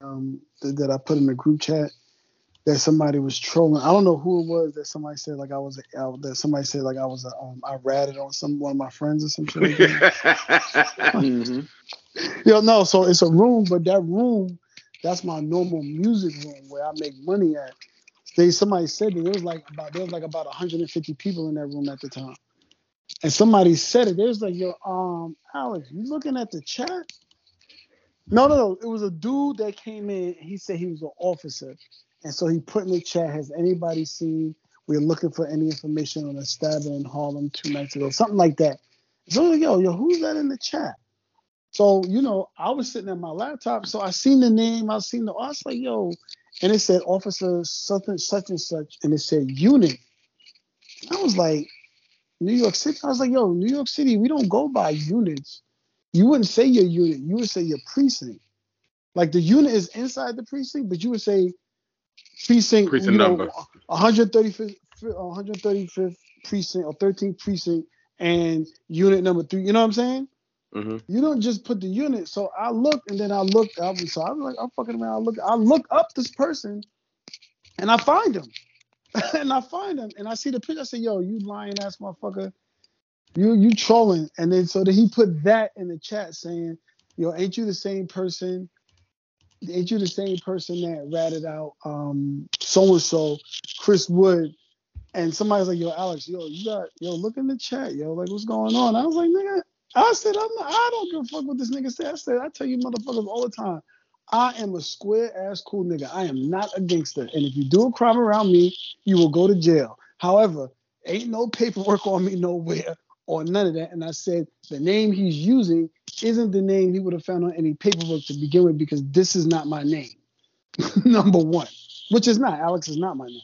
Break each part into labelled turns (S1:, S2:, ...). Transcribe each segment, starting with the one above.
S1: um, that, that I put in the group chat that somebody was trolling. I don't know who it was that somebody said like I was a, uh, that somebody said like I was a, um, I ratted on some one of my friends or some shit. Like mm-hmm. Yo, no, so it's a room, but that room, that's my normal music room where I make money at. They somebody said that there was like about there was like about 150 people in that room at the time. And somebody said it. There's like, yo, um, Alex, you looking at the chat? No, no, no. It was a dude that came in. He said he was an officer. And so he put in the chat, has anybody seen we're looking for any information on a stabbing in Harlem two nights ago? Something like that. So yo, yo, who's that in the chat? So, you know, I was sitting at my laptop, so I seen the name, I seen the I was like, yo, and it said officer and such and such, and it said unit. I was like, New York City. I was like, yo, New York City, we don't go by units. You wouldn't say your unit, you would say your precinct. Like the unit is inside the precinct, but you would say precinct, precinct you know, number. 135th, 135th precinct or 13th precinct and unit number three. You know what I'm saying? Mm-hmm. You don't just put the unit. So I looked and then I looked up. So I was like, I'm fucking around. I look, I look up this person and I find him. and I find him and I see the picture. I say, yo, you lying ass motherfucker. You you trolling. And then so that he put that in the chat saying, yo, ain't you the same person ain't you the same person that ratted out um so and so, Chris Wood, and somebody's like, yo, Alex, yo, you got yo, look in the chat, yo, like what's going on? I was like, nigga, I said, I'm not, I don't give a fuck what this nigga said. I said, I tell you motherfuckers all the time. I am a square ass cool nigga. I am not a gangster. And if you do a crime around me, you will go to jail. However, ain't no paperwork on me nowhere or none of that. And I said the name he's using isn't the name he would have found on any paperwork to begin with because this is not my name. Number one, which is not Alex is not my name.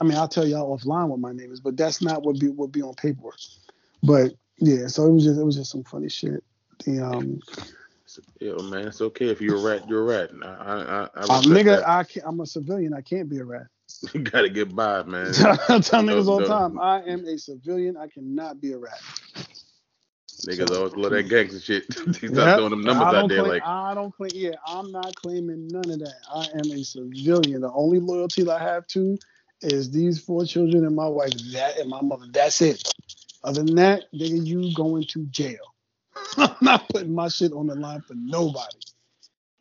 S1: I mean, I'll tell y'all offline what my name is, but that's not what be what be on paperwork. But yeah, so it was just it was just some funny shit. The um.
S2: Yo, man, it's okay if you're a rat. You're a rat. I, I, I, I
S1: uh, nigga, that. I can't, I'm a civilian. I can't be a rat.
S2: You gotta get by, man.
S1: I tell niggas all the time, I am a civilian. I cannot be a rat.
S2: Niggas so, always love that gangster shit. He yep. throwing them numbers out there
S1: claim,
S2: like
S1: I don't claim yeah, I'm not claiming none of that. I am a civilian. The only loyalty that I have to is these four children and my wife. That and my mother. That's it. Other than that, nigga, you going to jail. I'm not putting my shit on the line for nobody.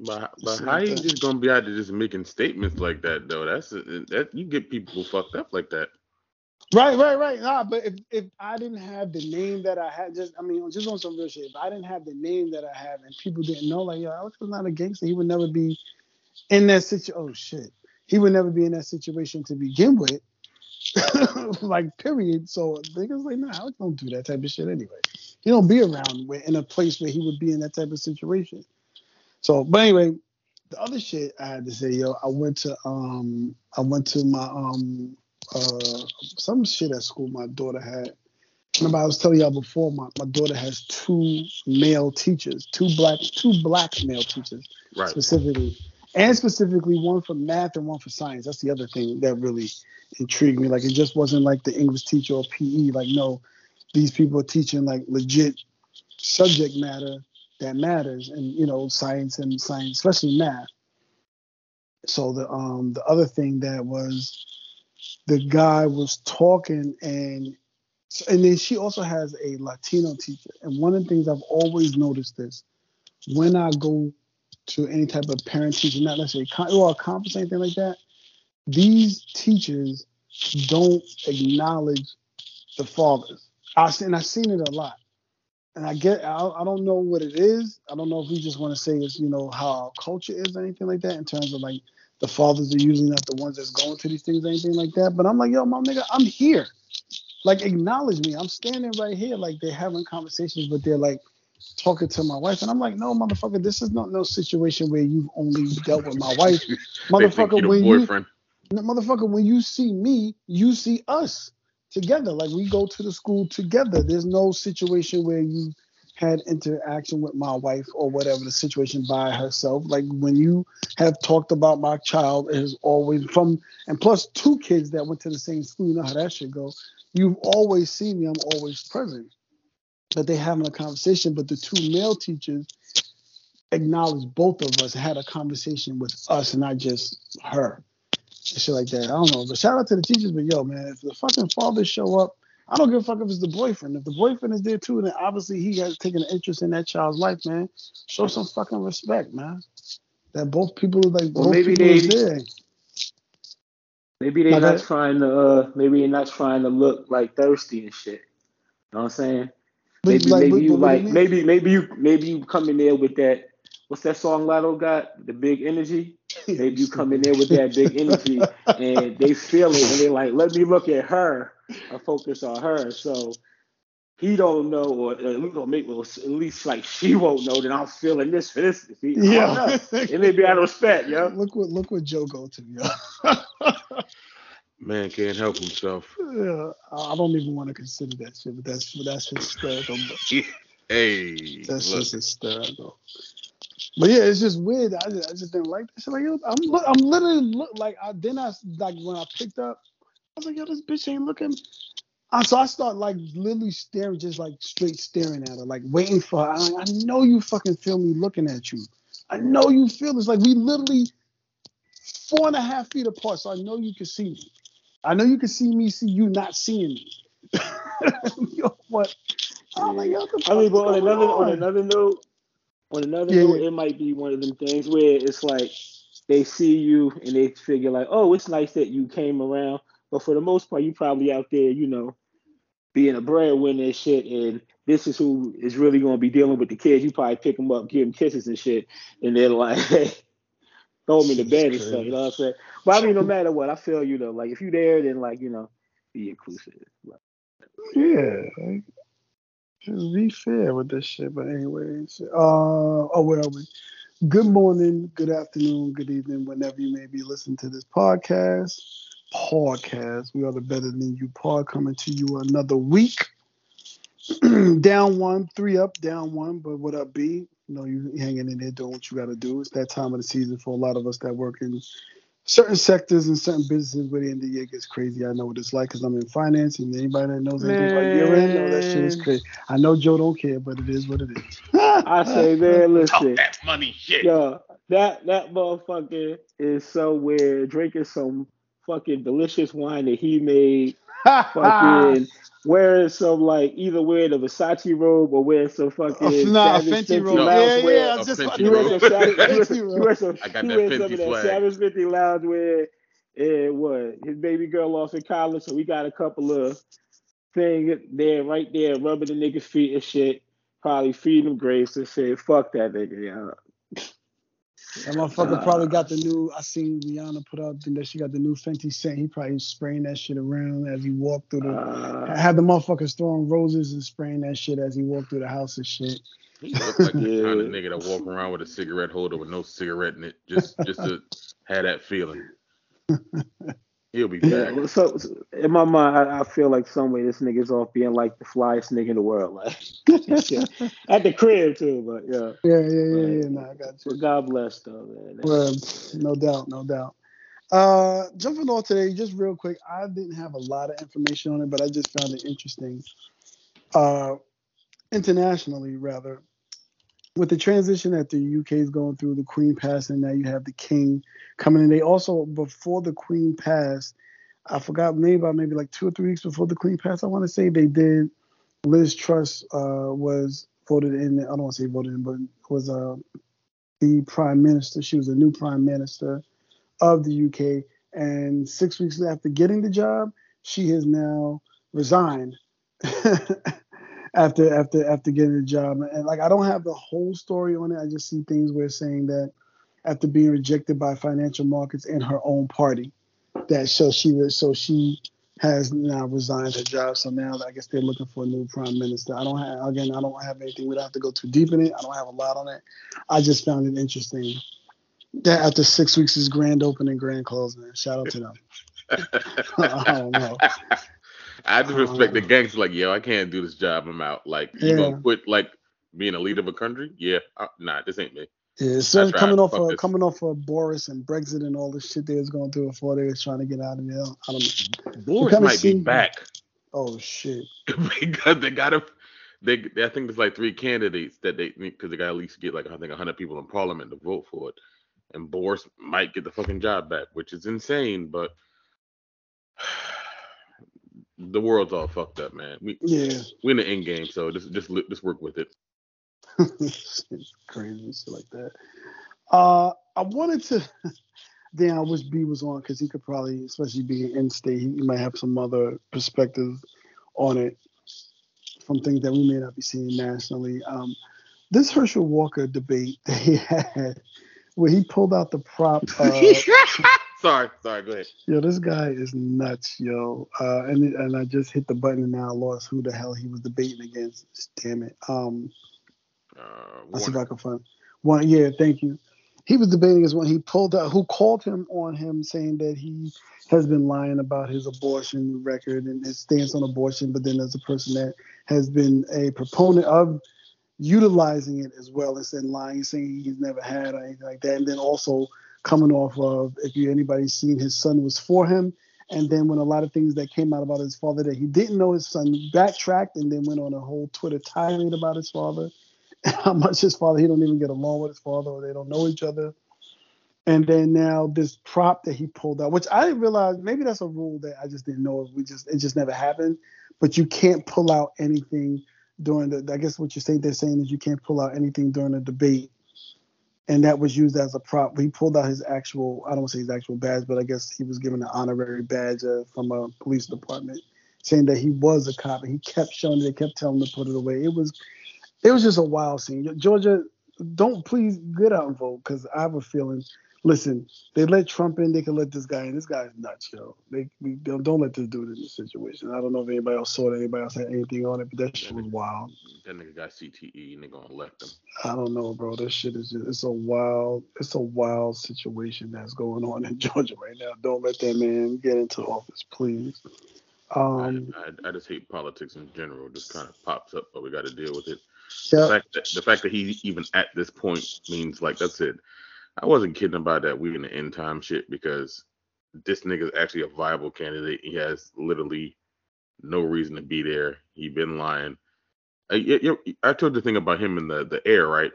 S2: But but how you just gonna be out there just making statements like that though? That's that you get people fucked up like that.
S1: Right, right, right. Nah, but if, if I didn't have the name that I had, just I mean, just on some real shit. If I didn't have the name that I have, and people didn't know, like, yo, Alex was not a gangster. He would never be in that situation. Oh shit, he would never be in that situation to begin with. like, period. So niggas like, nah, Alex don't do that type of shit anyway. He don't be around where, in a place where he would be in that type of situation. So, but anyway, the other shit I had to say, yo, I went to um, I went to my um uh, some shit at school my daughter had. Remember, I was telling y'all before, my, my daughter has two male teachers, two black two black male teachers right. specifically, and specifically one for math and one for science. That's the other thing that really intrigued me. Like it just wasn't like the English teacher or PE. Like no, these people are teaching like legit subject matter that matters, and you know science and science, especially math. So the um the other thing that was the guy was talking and and then she also has a Latino teacher. And one of the things I've always noticed is when I go to any type of parent teacher, not necessarily or a conference, anything like that, these teachers don't acknowledge the fathers. I and I've seen it a lot. And I get I, I don't know what it is. I don't know if we just want to say it's you know how our culture is or anything like that in terms of like the fathers are usually not the ones that's going to these things or anything like that. But I'm like, yo, my nigga, I'm here. Like, acknowledge me. I'm standing right here. Like, they're having conversations, but they're like talking to my wife. And I'm like, no, motherfucker, this is not no situation where you've only dealt with my wife. motherfucker, when boyfriend. you motherfucker, when you see me, you see us together. Like we go to the school together. There's no situation where you had interaction with my wife or whatever the situation by herself. Like when you have talked about my child is always from and plus two kids that went to the same school, you know how that should go. You've always seen me, I'm always present. But they having a conversation, but the two male teachers acknowledged both of us, had a conversation with us, not just her. Shit like that. I don't know. But shout out to the teachers. But yo, man, if the fucking fathers show up, I don't give a fuck if it's the boyfriend. If the boyfriend is there too, then obviously he has taken an interest in that child's life, man. Show some fucking respect, man. That both people are like
S3: Well,
S1: both
S3: maybe
S1: people
S3: they-
S1: is there.
S3: Maybe they're
S1: My
S3: not
S1: bad.
S3: trying to. Uh, maybe they're not trying to look like thirsty and shit. You know what I'm saying? Maybe
S1: like,
S3: maybe you
S1: but what do
S3: like maybe maybe you maybe you come in there with that. What's that song Latto got? The big energy. Maybe you come in there with that big energy, and they feel it, and they're like, "Let me look at her and focus on her." So he don't know, or uh, we gonna make well, at least like she won't know that I'm feeling this for this. See,
S1: Yeah.
S3: know. it may be out of respect, yo.
S1: Look what look what Joe go to, yo.
S2: Man can't help himself.
S1: yeah, I I don't even want to consider that shit, but that's but that's hysterical. But
S2: Hey,
S1: that's
S2: look,
S1: just hysterical. But yeah, it's just weird. I just, I just didn't like this. Like, yo, I'm look, I'm literally look like I then I like when I picked up, I was like, yo, this bitch ain't looking. I, so I start like literally staring, just like straight staring at her, like waiting for her. I'm I know you fucking feel me looking at you. I know you feel this. Like we literally four and a half feet apart, so I know you can see me. I know you can see me, see you not seeing me. yo, what? I'm like, yo,
S3: I mean, but on another on
S1: on?
S3: another note, on another
S1: Yeah,
S3: note,
S1: yeah.
S3: it might be one of them things where it's like they see you and they figure like, oh, it's nice that you came around, but for the most part, you probably out there, you know, being a breadwinner and shit, and this is who is really going to be dealing with the kids. You probably pick them up, give them kisses and shit, and then like throw them in the bed and stuff. You know what I'm saying? But I mean, no matter what, I feel you though. like if you there, then like you know, be inclusive. Like,
S1: Yeah. like, Just be fair with this shit. But anyways, uh, oh, where are we? Good morning, good afternoon, good evening, whenever you may be listening to this podcast. Podcast. We are the Better Than You pod coming to you another week. down one, three up, down one. But what up, B? You know, you hanging in there doing what you got to do. It's that time of the season for a lot of us that work in certain sectors and certain businesses where the end of the year gets crazy. I know what it's like because I'm in finance, and anybody that knows anything about year end know that shit is crazy. I know Joe don't care, but it is what it is.
S3: I say, man, listen.
S2: that money shit.
S3: Yo, that that motherfucker is somewhere drinking some fucking delicious wine that he made, fucking wearing some like either wearing a Versace robe or wearing some fucking
S1: nah,
S3: Savage
S1: Fenty robe.
S3: loungewear.
S1: Yeah, yeah. I
S2: A
S1: was just
S2: Fenty
S1: about
S3: He
S1: to
S3: wears
S2: robe.
S3: some he wears,
S1: Fenty
S3: he wears some,
S2: I got
S3: he
S2: that
S3: wears some
S2: Fenty
S3: of that
S2: swag.
S3: Savage Fenty loungewear. And what his baby girl off in college, so we got a couple of things there, right there, rubbing the nigga's feet and shit. Probably feeding him grapes and shit. Fuck that nigga, yeah.
S1: That motherfucker probably got the new. I seen Rihanna put up and that she got the new Fenty scent. He probably spraying that shit around as he walked through the.
S3: Uh,
S1: had the motherfuckers throwing roses and spraying that shit as he walked through the house and shit.
S2: He look like the kind
S3: Yeah.
S2: of nigga that walk around with a cigarette holder with no cigarette in it, just just to have that feeling. He'll be back.
S3: well, so, so in my mind, I, I feel like some way this nigga's off being like the flyest nigga in the world, like at the crib too. But yeah,
S1: Yeah, yeah, yeah, yeah. Nah, I got you.
S3: but God bless though, man.
S1: Well, no doubt, no doubt. Uh, jumping off today, just real quick. I didn't have a lot of information on it, but I just found it interesting. Uh, internationally, rather, with the transition that the UK is going through, the Queen passing, now you have the King coming in. They also, before the Queen passed, I forgot maybe about maybe like two or three weeks before the Queen passed. I want to say they did. Liz Truss uh, was voted in. I don't want to say voted in, but was uh, the prime minister. She was a new prime minister of the UK. And six weeks after getting the job, she has now resigned after after after getting the job. And like I don't have the whole story on it. I just see things where saying that after being rejected by financial markets in her own party, that so she so she has now resigned her job. So now I guess they're looking for a new prime minister. I don't have again. I don't have anything. We don't have to go too deep in it. I don't have a lot on it. I just found it interesting that after six weeks is grand opening, grand closing. Shout out to them. I don't know.
S2: I just respect the gangster. Like, yo, I can't do this job. I'm out. Like, you
S1: Yeah.
S2: gonna quit like being a leader of a country? Yeah, uh, nah, this ain't me.
S1: Yeah, so coming off of
S2: this.
S1: coming off of Boris and Brexit and all the shit they was going through before they was trying to get out of there. I don't know.
S2: Boris might be back
S1: Oh shit.
S2: because they got him. they, I think there's like three candidates that they because they got at least get like I think 100 people in parliament to vote for it, and Boris might get the fucking job back, which is insane. But the world's all fucked up, man. We
S1: yeah,
S2: we in the end game, so just just just work with it.
S1: it's crazy shit like that. Uh, I wanted to. Damn, I wish B was on because he could probably, especially being in state, he might have some other perspective on it from things that we may not be seeing nationally. Um, this Herschel Walker debate that he had, where he pulled out the prop. Uh,
S2: sorry, sorry, go ahead.
S1: Yo, this guy is nuts, yo. Uh, and and I just hit the button and now I lost who the hell he was debating against. Damn it. Um, uh, let's see if I can find one. Yeah, thank you. He was debating as when he pulled out who called him on him saying that he has been lying about his abortion record and his stance on abortion, but then there's a person that has been a proponent of utilizing it as well as in lying, saying he's never had or anything like that. And then also coming off of if you anybody's seen his son was for him. And then when a lot of things that came out about his father that he didn't know his son backtracked and then went on a whole Twitter tirade about his father, how much his father he don't even get along with his father or they don't know each other. And then now this prop that he pulled out, which I didn't realize maybe that's a rule that I just didn't know. We just it just never happened. But you can't pull out anything during the. I guess what you say they're saying is you can't pull out anything during a debate and that was used as a prop. He pulled out his actual, I don't want to say his actual badge, but I guess he was given an honorary badge uh, from a police department, saying that he was a cop. And he kept showing it, they kept telling him to put it away. It was, it was just a wild scene. Georgia, don't please get out and vote because I have a feeling listen, they let Trump in, they can let this guy in. This guy's nuts, yo. They we don't, don't let this dude in this situation. I don't know if anybody else saw it, anybody else had anything on it, but that shit was wild.
S2: That nigga got CTE and they gonna elect him.
S1: I don't know, bro. This shit is just it's a wild it's a wild situation that's going on in Georgia right now. Don't let that man get into office, please. Um,
S2: I, I, I just hate politics in general. It just kind of pops up, but we got to deal with it. Yep. The fact that the fact that he's even at this point means like that's it. I wasn't kidding about that we in the end time shit because this nigga's actually a viable candidate. He has literally no reason to be there. He been lying. Uh, I, I told the thing about him in the the air, right?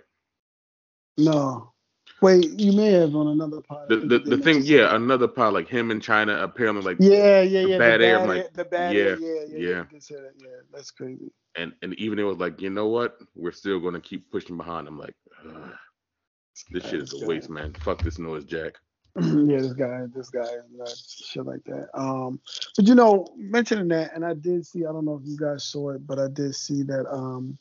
S1: No. Wait, you may have on another
S2: pod. The the, the thing, yeah, another pod like him in China apparently like
S1: yeah, yeah, yeah,
S2: bad, air,
S1: bad
S2: like
S1: the bad
S2: yeah,
S1: air, yeah, yeah,
S2: yeah.
S1: Yeah, yeah, that's crazy.
S2: And and even it was like, you know what? We're still gonna keep pushing behind him. Like, ugh. This shit is a waste, man. Fuck this noise, Jack.
S1: yeah, this guy, this guy is nuts, shit like that. Um, but you know, mentioning that, and I did see. I don't know if you guys saw it, but I did see that. Um,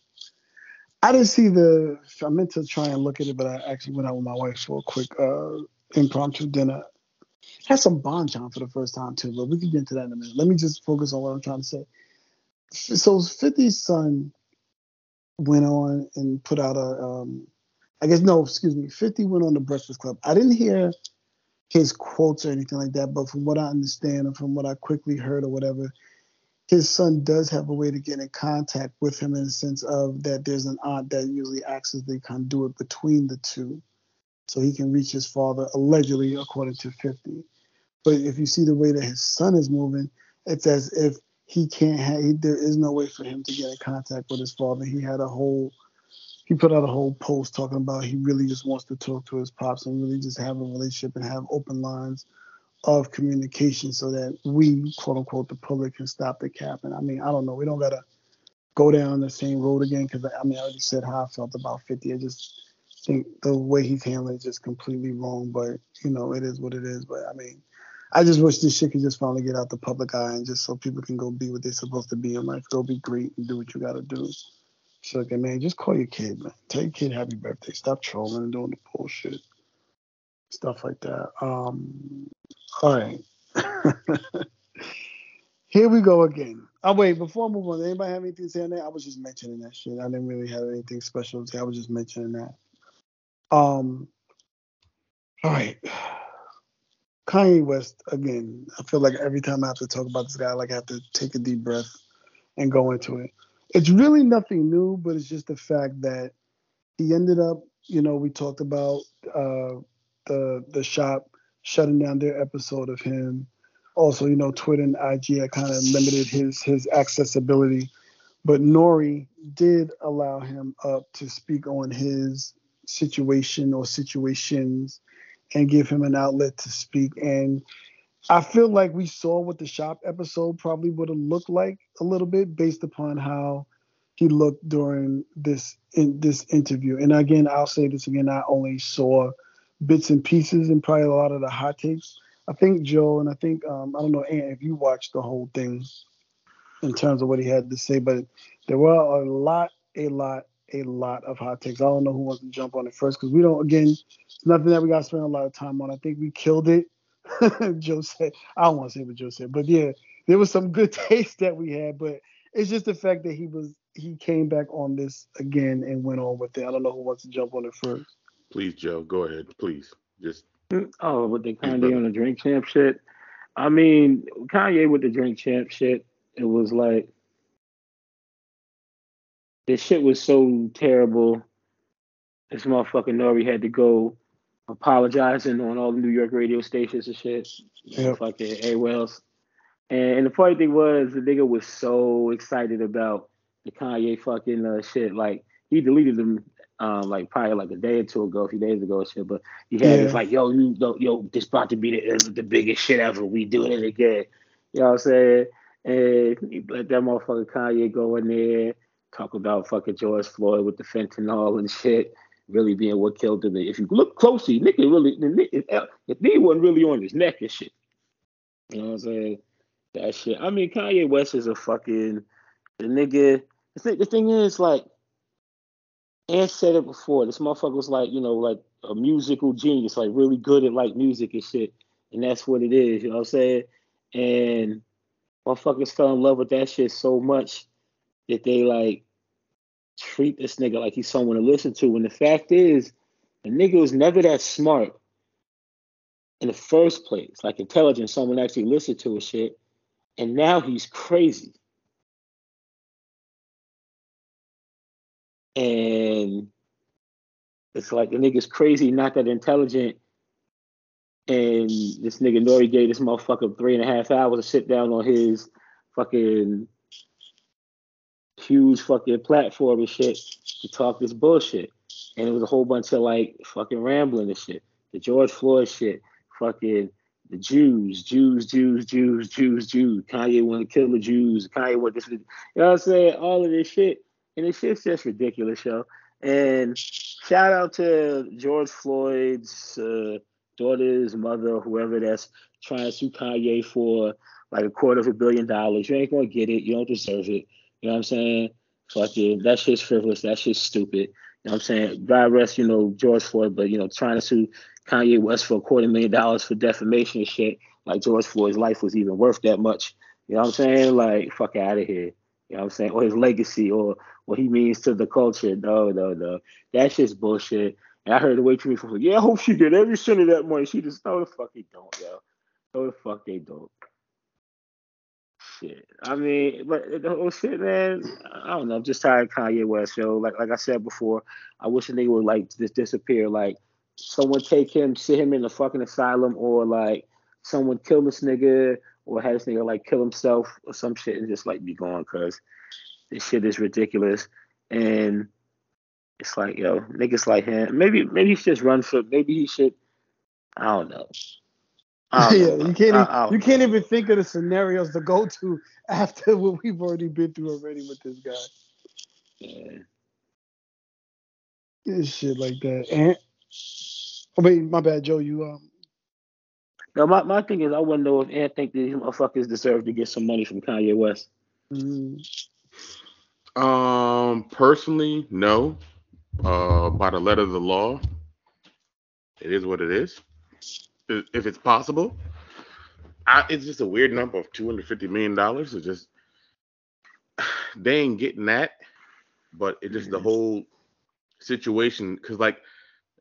S1: I didn't see the. I meant to try and look at it, but I actually went out with my wife for a quick uh, impromptu dinner. Had some Bonjon for the first time too, but we can get into that in a minute. Let me just focus on what I'm trying to say. So 50's son went on and put out a um, I guess no, excuse me. 50 went on the Breakfast Club. I didn't hear his quotes or anything like that, but from what I understand and from what I quickly heard or whatever, his son does have a way to get in contact with him in the sense of that there's an aunt that usually acts as the conduit between the two. So he can reach his father, allegedly, according to 50. But if you see the way that his son is moving, it's as if he can't have, he, there is no way for him to get in contact with his father. He had a whole he put out a whole post talking about he really just wants to talk to his pops and really just have a relationship and have open lines of communication so that we, quote unquote, the public can stop the cap. And I mean, I don't know. We don't gotta go down the same road again because I mean, I already said how I felt about 50. I just think the way he's handling it is just completely wrong. But you know, it is what it is. But I mean, I just wish this shit could just finally get out the public eye and just so people can go be what they're supposed to be in life. Go be great and do what you gotta do. Sugar man, just call your kid, man. Tell your kid happy birthday. Stop trolling and doing the bullshit. Stuff like that. Um all right. Here we go again. Oh wait, before I move on, anybody have anything to say on that? I was just mentioning that shit. I didn't really have anything special to say. I was just mentioning that. Um all right. Kanye West again. I feel like every time I have to talk about this guy, like I have to take a deep breath and go into it it's really nothing new, but it's just the fact that he ended up, you know, we talked about uh, the the shop shutting down their episode of him. Also, you know, Twitter and IG had kind of limited his his accessibility. but Nori did allow him up to speak on his situation or situations and give him an outlet to speak. And I feel like we saw what the shop episode probably would have looked like a little bit based upon how he looked during this in this interview. And again, I'll say this again, I only saw bits and pieces and probably a lot of the hot takes. I think Joe and I think um, I don't know Ant, if you watched the whole thing in terms of what he had to say, but there were a lot, a lot, a lot of hot takes. I don't know who wants to jump on it first because we don't. Again, it's nothing that we got to spend a lot of time on. I think we killed it. Joe said, I don't want to say what Joe said, but yeah, there was some good taste that we had, but it's just the fact that he was he came back on this again and went on with it. I don't know who wants to jump on it first.
S2: Please, Joe, go ahead. Please, just.
S3: Oh, with the Kanye on the drink champ shit. I mean, Kanye with the drink champ shit. It was like this shit was so terrible. This motherfucking Nori had to go apologizing on all the New York radio stations and shit. Yep. Fucking A Wells. And, and, the funny thing was, the nigga was so excited about the Kanye fucking uh, shit. Like he deleted them um, like probably like a day or two ago, a few days ago, shit. But he had yeah. this like, yo, you, yo, this about to be the, the biggest shit ever. We doing it again. You know what I'm saying? And he let that motherfucker Kanye go in there, talk about fucking George Floyd with the fentanyl and shit, really being what killed him. If you look closely, nigga really, if, he wasn't really on his neck and shit. You know what I'm saying? That shit. I mean, Kanye West is a fucking the nigga the thing, the thing is, like, Ant said it before. This motherfucker was like, you know, like a musical genius, like really good at like music and shit. And that's what it is, you know what I'm saying? And motherfuckers fell in love with that shit so much that they like treat this nigga like he's someone to listen to. When the fact is, the nigga was never that smart in the first place, like intelligent, someone actually listened to his shit. And now he's crazy. and it's like the nigga's crazy, not that intelligent. And this nigga Nori gave this motherfucker three and a half hours to sit down on his fucking huge fucking platform and shit to talk this bullshit. And it was a whole bunch of like fucking rambling and shit. The George Floyd shit, fucking the Jews, Jews, Jews, Jews, Jews, Jews. Kanye want to kill the Jews. Kanye want this. You know what I'm saying? All of this shit and it's just, just ridiculous, yo. And shout out to George Floyd's uh, daughter's mother, whoever that's trying to sue Kanye for like a quarter of a billion dollars. You ain't gonna get it. You don't deserve it. You know what I'm saying? Fuck it. That shit's frivolous. That shit's stupid. You know what I'm saying? God rest, you know, George Floyd, but you know, trying to sue Kanye West for a quarter million dollars for defamation and shit, like George Floyd's life was even worth that much. You know what I'm saying? Like, fuck out of here. You know what I'm saying? Or his legacy or what he means to the culture. No, no, no. That's just bullshit. And I heard the way many people yeah, I hope she get every cent of that money. She just, no, the fuck they don't, yo. No, the fuck they don't. Shit. I mean, but the oh, whole shit, man, I don't know. I'm just tired of Kanye West, yo. Like, like I said before, I wish a nigga would, like, just disappear. Like, someone take him, sit him in the fucking asylum, or, like, someone kill this nigga, or have this nigga like kill himself or some shit and just like be gone because this shit is ridiculous. And it's like, yo, niggas like him. Maybe maybe he should just run for maybe he should I don't know.
S1: I don't yeah, you can't I, I you can't even think of the scenarios to go to after what we've already been through already with this guy. Yeah. This shit like that. And I mean, my bad, Joe. You um
S3: now, my, my thing is, I want to know if Ant think these motherfuckers deserve to get some money from Kanye West.
S2: Mm-hmm. Um, personally, no. Uh, by the letter of the law, it is what it is. If it's possible, I, it's just a weird number of two hundred fifty million dollars. It's just they ain't getting that, but it just the whole situation because like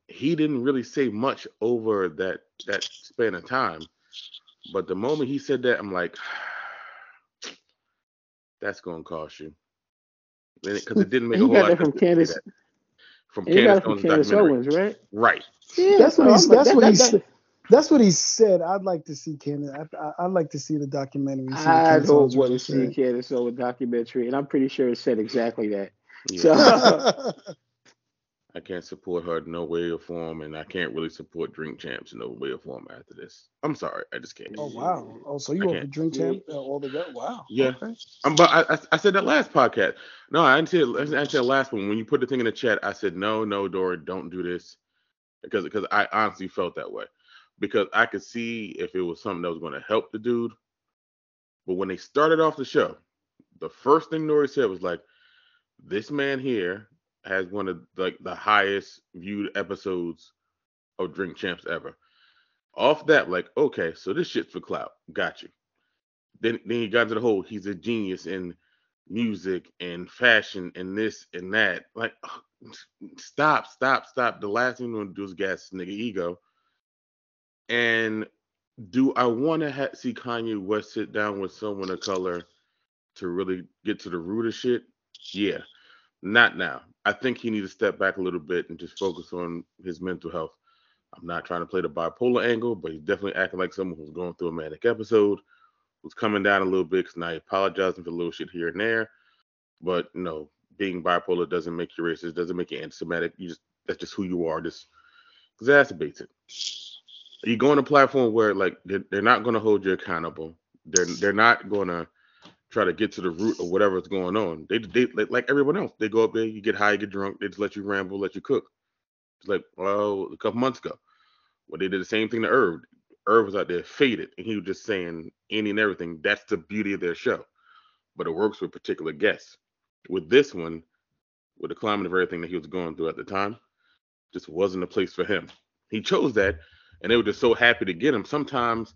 S2: he didn't really say much over that that span of time. But the moment he said that, I'm like, that's gonna cost you. Because it didn't make a whole lot
S3: from Candace. From Candace, from Candace Owens, right?
S2: Right.
S1: Yeah, that's what he's. That's, what he said. That's what he said. I'd like to see Candace. I, would like to see the documentary.
S3: I don't want to see Candace a documentary, and I'm pretty sure it said exactly that. Yeah. So
S2: I can't support her no way or form, and I can't really support Drink Champs in no way or form after this. I'm sorry, I just can't.
S1: Oh wow! Oh, so you want for Drink Champ uh, all the way? Wow.
S2: Yeah. Okay. Um, but I, I said that last podcast. No, I didn't say I said the last one. When you put the thing in the chat, I said no, no, Dora, don't do this, because because I honestly felt that way, because I could see if it was something that was going to help the dude, but when they started off the show, the first thing Nori said was like, "This man here has one of like the highest viewed episodes of Drink Champs ever. Off that, like, okay, so this shit's for clout. Got you. Then then he got into the whole he's a genius in music and fashion and this and that. Like, stop, stop, stop. The last thing you want to do is gas nigga ego. And do I want to ha- see Kanye West sit down with someone of color to really get to the root of shit? Yeah. Not now. I think he needs to step back a little bit and just focus on his mental health. I'm not trying to play the bipolar angle, but he's definitely acting like someone who's going through a manic episode, who's coming down a little bit because now he's apologizing for little shit here and there. But you know, being bipolar doesn't make you racist, doesn't make you anti-Semitic. You just that's just who you are. Just exacerbates it. You go on a platform where like they're, they're not going to hold you accountable. They're they're not going to try to get to the root of whatever's going on. They, they like everyone else. They go up there, you get high, you get drunk. They just let you ramble, let you cook. It's like well, a couple months ago, well, they did the same thing to Irv. Irv was out there faded, and he was just saying any and everything. That's the beauty of their show, but it works with particular guests. With this one, with the climate of everything that he was going through at the time, just wasn't a place for him. He chose that, and they were just so happy to get him. Sometimes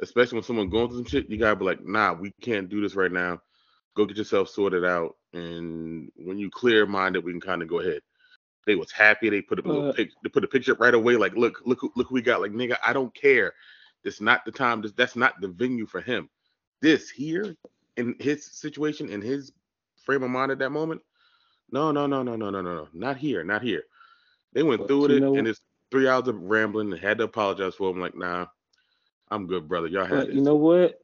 S2: especially when someone going through some shit, you gotta be like, nah, we can't do this right now. Go get yourself sorted out, and when you clear minded, we can kind of go ahead. They was happy. They put a uh, pic, they put a picture up right away. Like, look, look, look, who we got. Like, nigga, I don't care. This not the time. This, that's not the venue for him. This here in his situation, in his frame of mind at that moment. No, no, no, no, no, no, no, no. Not here. Not here. They went through it, know, and it's three hours of rambling. and had to apologize for him. Like, nah, I'm good, brother. Y'all had
S3: it. You know what?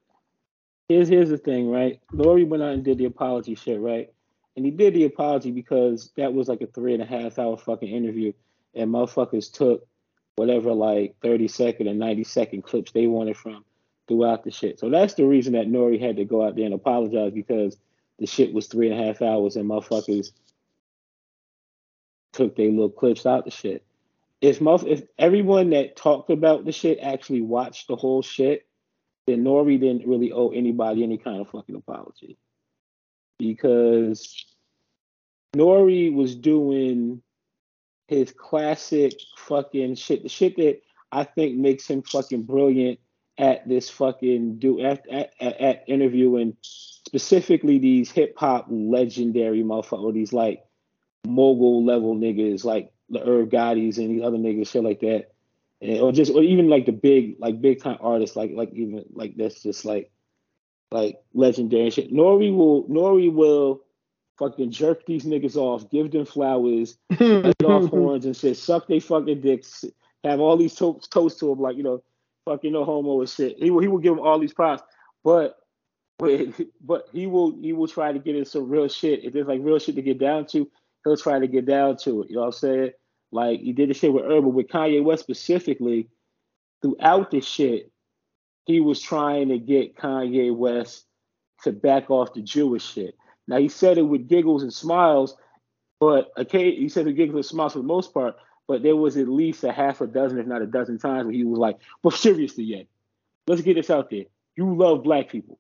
S3: Here's here's the thing, right? Nori went out and did the apology shit, right? And he did the apology because that was like a three and a half hour fucking interview, and motherfuckers took whatever like 30 second and 90 second clips they wanted from throughout the shit. So that's the reason that Nori had to go out there and apologize because the shit was three and a half hours and motherfuckers took their little clips out the shit if most if everyone that talked about the shit actually watched the whole shit, then Nori didn't really owe anybody any kind of fucking apology. Because Nori was doing his classic fucking shit, the shit that I think makes him fucking brilliant at this fucking do at, at, at interviewing specifically these hip hop legendary motherfuckers, these like mogul level niggas like the Irv Gotti's and these other niggas, shit like that, and, or just or even like the big like big time artists, like like even like that's just like like legendary shit. Nori will Nori will fucking jerk these niggas off, give them flowers, let off horns and shit, suck they fucking dicks, have all these to- toast to them like you know, fucking no homo and shit. He will he will give them all these props, but. But, but he will he will try to get in some real shit. If there's like real shit to get down to, he'll try to get down to it. You know what I'm saying? Like he did the shit with Urban, with Kanye West specifically, throughout this shit, he was trying to get Kanye West to back off the Jewish shit. Now he said it with giggles and smiles, but okay, he said it with giggles and smiles for the most part. But there was at least a half a dozen, if not a dozen times, where he was like, "But seriously, yet, let's get this out there. You love black people,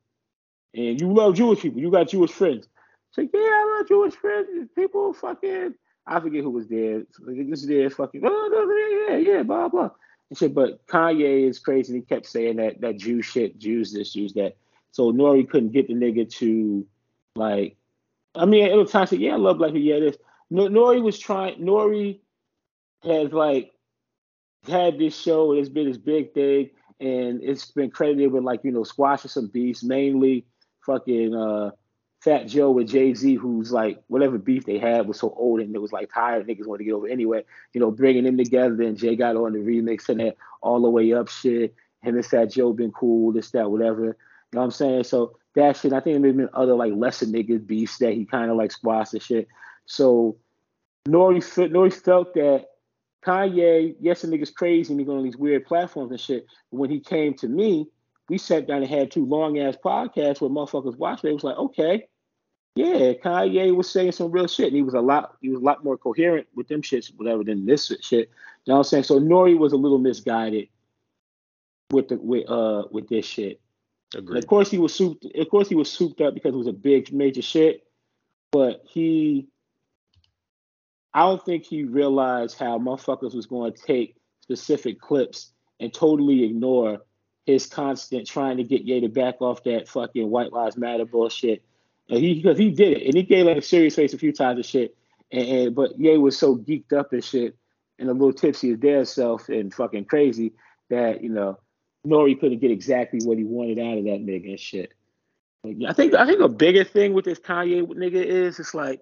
S3: and you love Jewish people. You got Jewish friends. Say, yeah, I love Jewish friends. People fucking I forget who was there. This is there fucking oh, yeah, yeah, blah blah. And shit, but Kanye is crazy. He kept saying that that Jew shit, Jews this, Jews that. So Nori couldn't get the nigga to like. I mean, it was time to say, yeah, I love black people. Yeah, this. Nori was trying. Nori has like had this show. It's been this big thing, and it's been credited with like you know squashing some beasts, mainly fucking uh Fat Joe with Jay Z, who's like whatever beef they had was so old and it was like tired niggas wanted to get over anyway. You know, bringing them together and Jay got on the remix and that all the way up shit. Him and Fat Joe been cool, this that whatever. You know what I'm saying? So that shit. I think there may have been other like lesser niggas beefs that he kind of like squashed and shit. So Nori Nori felt that Kanye, yes, the nigga's crazy and he going on these weird platforms and shit. But when he came to me, we sat down and had two long ass podcasts where motherfuckers watched. It was like, okay, yeah, Kanye was saying some real shit. And he was a lot, he was a lot more coherent with them shits, whatever, than this shit. You know what I'm saying? So Nori was a little misguided with the with uh with this shit. Agreed. Of course he was souped of course he was souped up because it was a big major shit. But he I don't think he realized how motherfuckers was going to take specific clips and totally ignore his constant trying to get Ye to back off that fucking White Lives Matter bullshit. And he because he did it and he gave like a serious face a few times and shit. And, and but Ye was so geeked up and shit and a little tipsy as their self and fucking crazy that you know Nori couldn't get exactly what he wanted out of that nigga and shit. I think I think a bigger thing with this Kanye nigga is it's like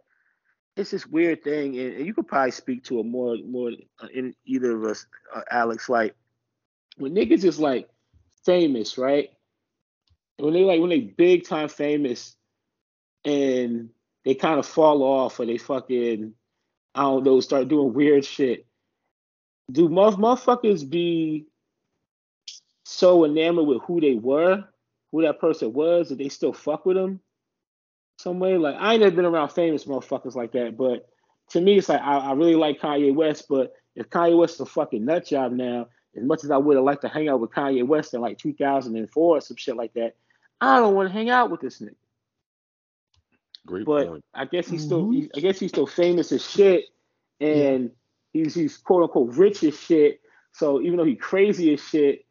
S3: it's this weird thing, and, you could probably speak to it more more in either of us, uh, Alex. Like when niggas is like famous, right? When they like when they big time famous, and they kind of fall off, or they fucking I don't know, start doing weird shit. Do motherfuckers be so enamored with who they were, who that person was, that they still fuck with them? some way. Like I ain't never been around famous motherfuckers like that, but to me, it's like I, I really like Kanye West, but if Kanye West is a fucking nut job now, as much as I would have liked to hang out with Kanye West in like 2004 or some shit like that, I don't want to hang out with this nigga. Great but point. I guess he's still, he, I guess he's still famous as shit, and yeah. he's he's quote unquote rich as shit. So even though he's crazy as shit,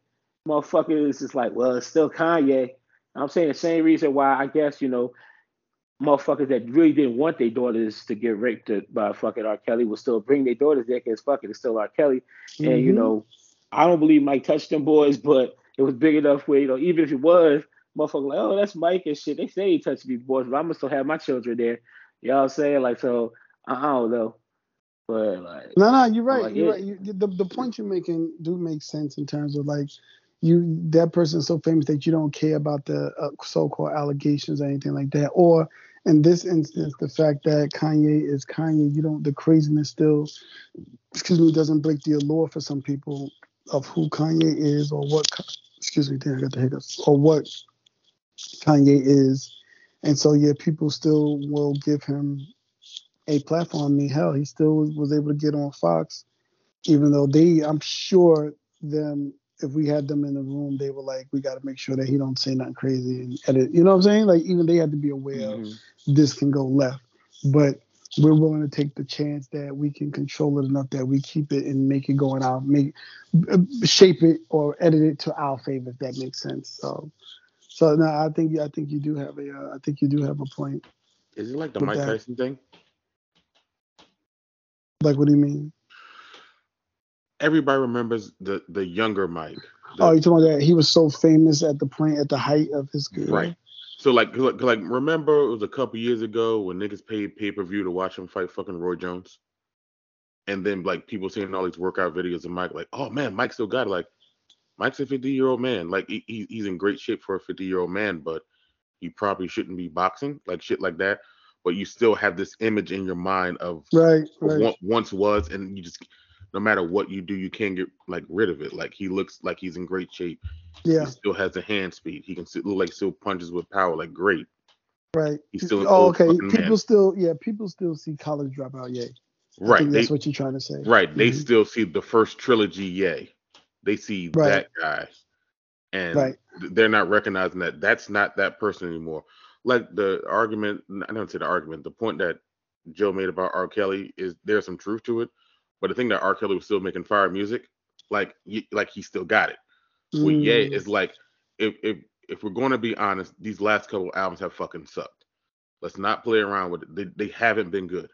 S3: motherfuckers is just like, well, it's still Kanye. I'm saying the same reason why I guess you know motherfuckers that really didn't want their daughters to get raped by fucking R. Kelly will still bring their daughters there because fuck it, it's still R. Kelly. Mm-hmm. And you mm-hmm. know, I don't believe Mike touched them boys, but it was big enough where, you know, even if it was, motherfucker like, oh, that's Mike and shit. They say he touched these boys, but I'm gonna still have my children there. You know what I'm saying? Like, so I don't know. But like
S1: No, no, you're right. Like, you're right. You, the the point you're making do make sense in terms of like you that person is so famous that you don't care about the uh, so-called allegations or anything like that or in this instance the fact that kanye is kanye you don't the craziness still excuse me doesn't break the allure for some people of who kanye is or what excuse me damn, i got the hiccups or what kanye is and so yeah people still will give him a platform i mean hell he still was able to get on fox even though they i'm sure them if we had them in the room, they were like, we got to make sure that he don't say nothing crazy and edit. You know what I'm saying? Like even they had to be aware mm-hmm. this can go left, but we're willing to take the chance that we can control it enough that we keep it and make it go in our make shape it or edit it to our favor if that makes sense. So, so no, I think I think you do have a uh, I think you do have a point.
S2: Is it like the Mike that. Tyson thing?
S1: Like what do you mean?
S2: everybody remembers the the younger Mike.
S1: The, oh, you talking about that? He was so famous at the point at the height of his career.
S2: Right. So like like, like remember it was a couple years ago when niggas paid pay per view to watch him fight fucking Roy Jones, and then like people seeing all these workout videos of Mike like oh man Mike still got it like Mike's a 50 year old man like he, he's in great shape for a 50 year old man but he probably shouldn't be boxing like shit like that but you still have this image in your mind of
S1: right, right.
S2: What once was and you just no matter what you do, you can't get like rid of it. Like he looks like he's in great shape.
S1: Yeah.
S2: He still has the hand speed. He can look like still punches with power. Like great.
S1: Right. He's still. Oh, okay. People man. still, yeah, people still see college dropout. Yay.
S2: right.
S1: They, that's what you're trying to say.
S2: Right. Mm-hmm. They still see the first trilogy. Yay. They see right. that guy, and right. they're not recognizing that that's not that person anymore. Like the argument, I don't say the argument. The point that Joe made about R. Kelly is there's some truth to it but the thing that R. Kelly was still making fire music, like like he still got it. Mm. With Ye is like if if if we're going to be honest, these last couple albums have fucking sucked. Let's not play around with it. They, they haven't been good.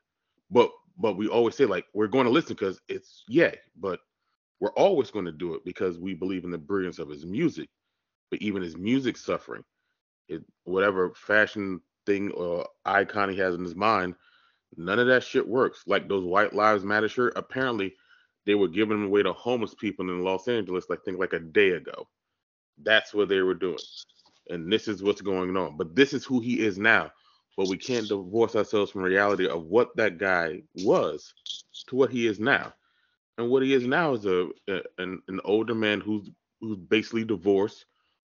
S2: But but we always say like we're going to listen because it's Ye, but we're always going to do it because we believe in the brilliance of his music. But even his music suffering, it whatever fashion thing or icon he has in his mind, none of that shit works. Like those White Lives Matter shirt, apparently they were giving away to homeless people in Los Angeles, like think like a day ago. That's what they were doing. And this is what's going on. But this is who he is now. But we can't divorce ourselves from reality of what that guy was to what he is now. And what he is now is a, a an, an older man who's who's basically divorced,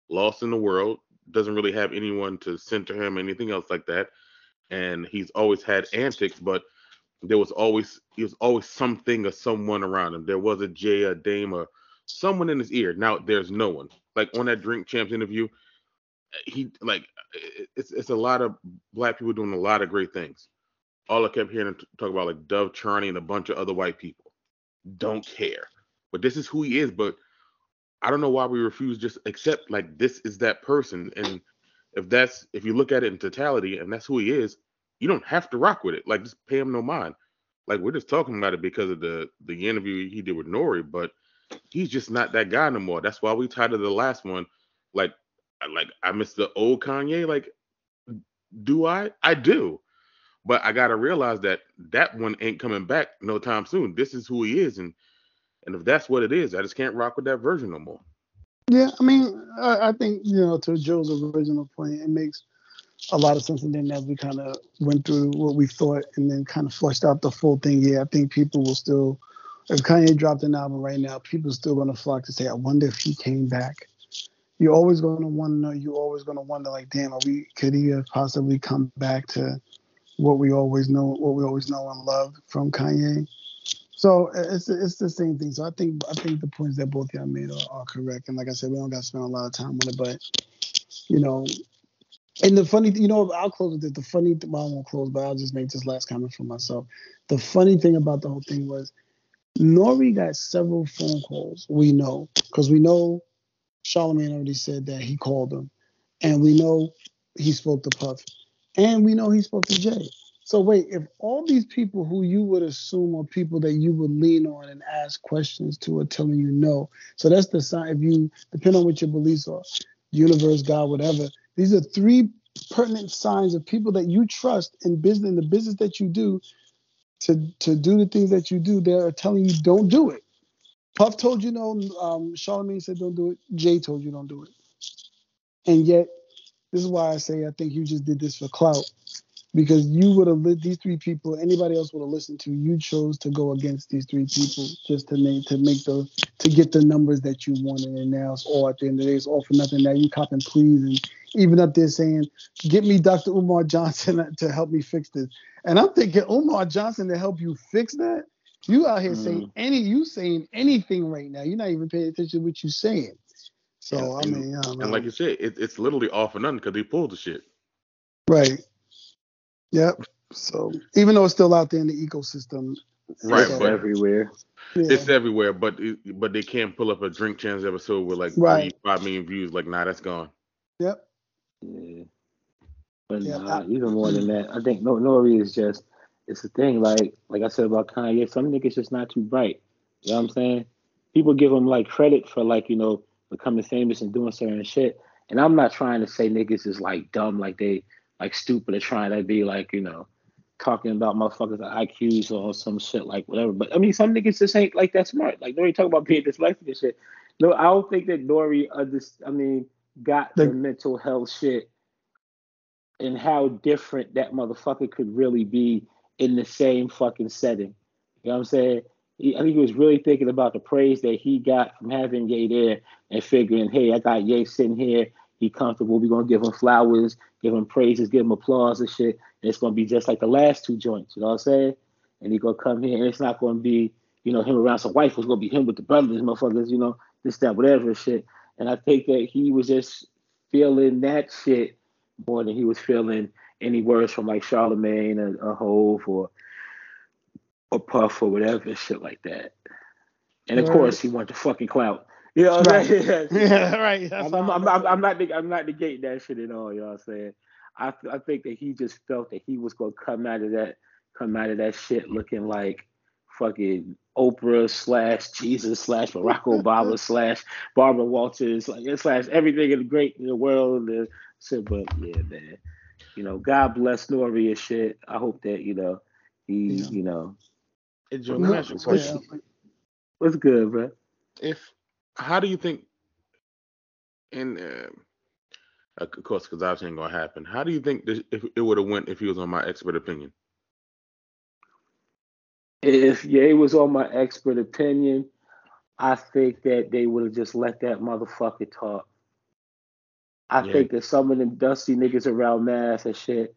S2: lost in the world, doesn't really have anyone to center him, anything else like that. And he's always had antics, but there was always there was always something or someone around him. There was a Jay, a Dame, or someone in his ear. Now there's no one. Like on that Drink Champs interview, he like it's it's a lot of black people doing a lot of great things. All I kept hearing him talk about like Dov Charney and a bunch of other white people. Don't care. But this is who he is. But I don't know why we refuse just accept like this is that person. And if that's if you look at it in totality and that's who he is, you don't have to rock with it. Like just pay him no mind. Like we're just talking about it because of the the interview he did with Nori, but he's just not that guy no more. That's why we tied to the last one. Like like I miss the old Kanye. Like, do I? I do. But I gotta realize that that one ain't coming back no time soon. This is who he is, and and if that's what it is, I just can't rock with that version no more.
S1: Yeah, I mean, I, I think you know to Joe's original point, it makes a lot of sense. And then as we kind of went through what we thought, and then kind of flushed out the full thing, yeah, I think people will still. If Kanye dropped an album right now, people are still gonna flock to say, "I wonder if he came back." You're always gonna wonder. You're always gonna wonder, like, damn, are we? Could he have possibly come back to what we always know, what we always know and love from Kanye? So it's it's the same thing. So I think I think the points that both y'all made are, are correct. And like I said, we don't got to spend a lot of time on it, but you know, and the funny, you know, I'll close with this. The funny, well, I won't close, but I'll just make this last comment for myself. The funny thing about the whole thing was, Nori got several phone calls. We know because we know Charlemagne already said that he called him, and we know he spoke to Puff, and we know he spoke to Jay. So wait, if all these people who you would assume are people that you would lean on and ask questions to are telling you no, so that's the sign. If you depend on what your beliefs are, universe, God, whatever. These are three pertinent signs of people that you trust in business, in the business that you do, to to do the things that you do. They are telling you don't do it. Puff told you no. Um, Charlemagne said don't do it. Jay told you don't do it. And yet, this is why I say I think you just did this for clout because you would have these three people anybody else would have listened to you chose to go against these three people just to make to make the to get the numbers that you wanted and now it's all at the end of the day it's all for nothing. Now you copping pleas and even up there saying get me dr umar johnson to help me fix this. And i'm thinking umar johnson to help you fix that? You out here mm. saying any you saying anything right now. You're not even paying attention to what you're saying so yeah, i mean
S2: and, and like you said it, it's literally all for nothing because he pulled the shit
S1: right Yep. So even though it's still out there in the ecosystem,
S2: right, but
S3: everywhere.
S2: Yeah. It's everywhere, but but they can't pull up a Drink Champs episode with like right. three, five million views. Like, nah, that's gone.
S1: Yep.
S3: Yeah. But yeah, nah, I, even more than that, I think no Nori is just it's the thing. Like like I said about Kanye, some niggas just not too bright. You know what I'm saying? People give him like credit for like you know becoming famous and doing certain shit. And I'm not trying to say niggas is like dumb, like they like stupid or trying to be like, you know, talking about motherfuckers IQs or some shit like whatever. But I mean, some niggas just ain't like that smart. Like Nori talk about being dyslexic and shit. No, I don't think that Nori, I mean, got the, the mental health shit and how different that motherfucker could really be in the same fucking setting. You know what I'm saying? He, I think he was really thinking about the praise that he got from having Ye there and figuring, hey, I got Ye sitting here he comfortable. We're gonna give him flowers, give him praises, give him applause and shit. And it's gonna be just like the last two joints, you know what I'm saying? And he gonna come here and it's not gonna be, you know, him around some wife was gonna be him with the brothers, motherfuckers, you know, this, that, whatever shit. And I think that he was just feeling that shit more than he was feeling any words from like Charlemagne or, or Hove or or Puff or whatever shit like that. And of right. course, he wanted the fucking clout. You know what right. I'm saying? yeah, right. I'm, I'm, I'm, I'm, I'm, not I'm not negating that shit at all. You know what I'm saying? I I think that he just felt that he was gonna come out of that come out of that shit looking like fucking Oprah slash Jesus slash Barack Obama slash Barbara Walters like slash everything in the great in the world. And shit, but yeah, man. you know, God bless Nori and shit. I hope that you know he, yeah. you know.
S2: Hey, Joe, ask you a question.
S3: What's good, bro?
S2: If how do you think? And uh, of course, because obviously ain't gonna happen. How do you think this, if it would have went if he was on my expert opinion?
S3: If Ye was on my expert opinion, I think that they would have just let that motherfucker talk. I yeah. think that some of them dusty niggas around Math and shit,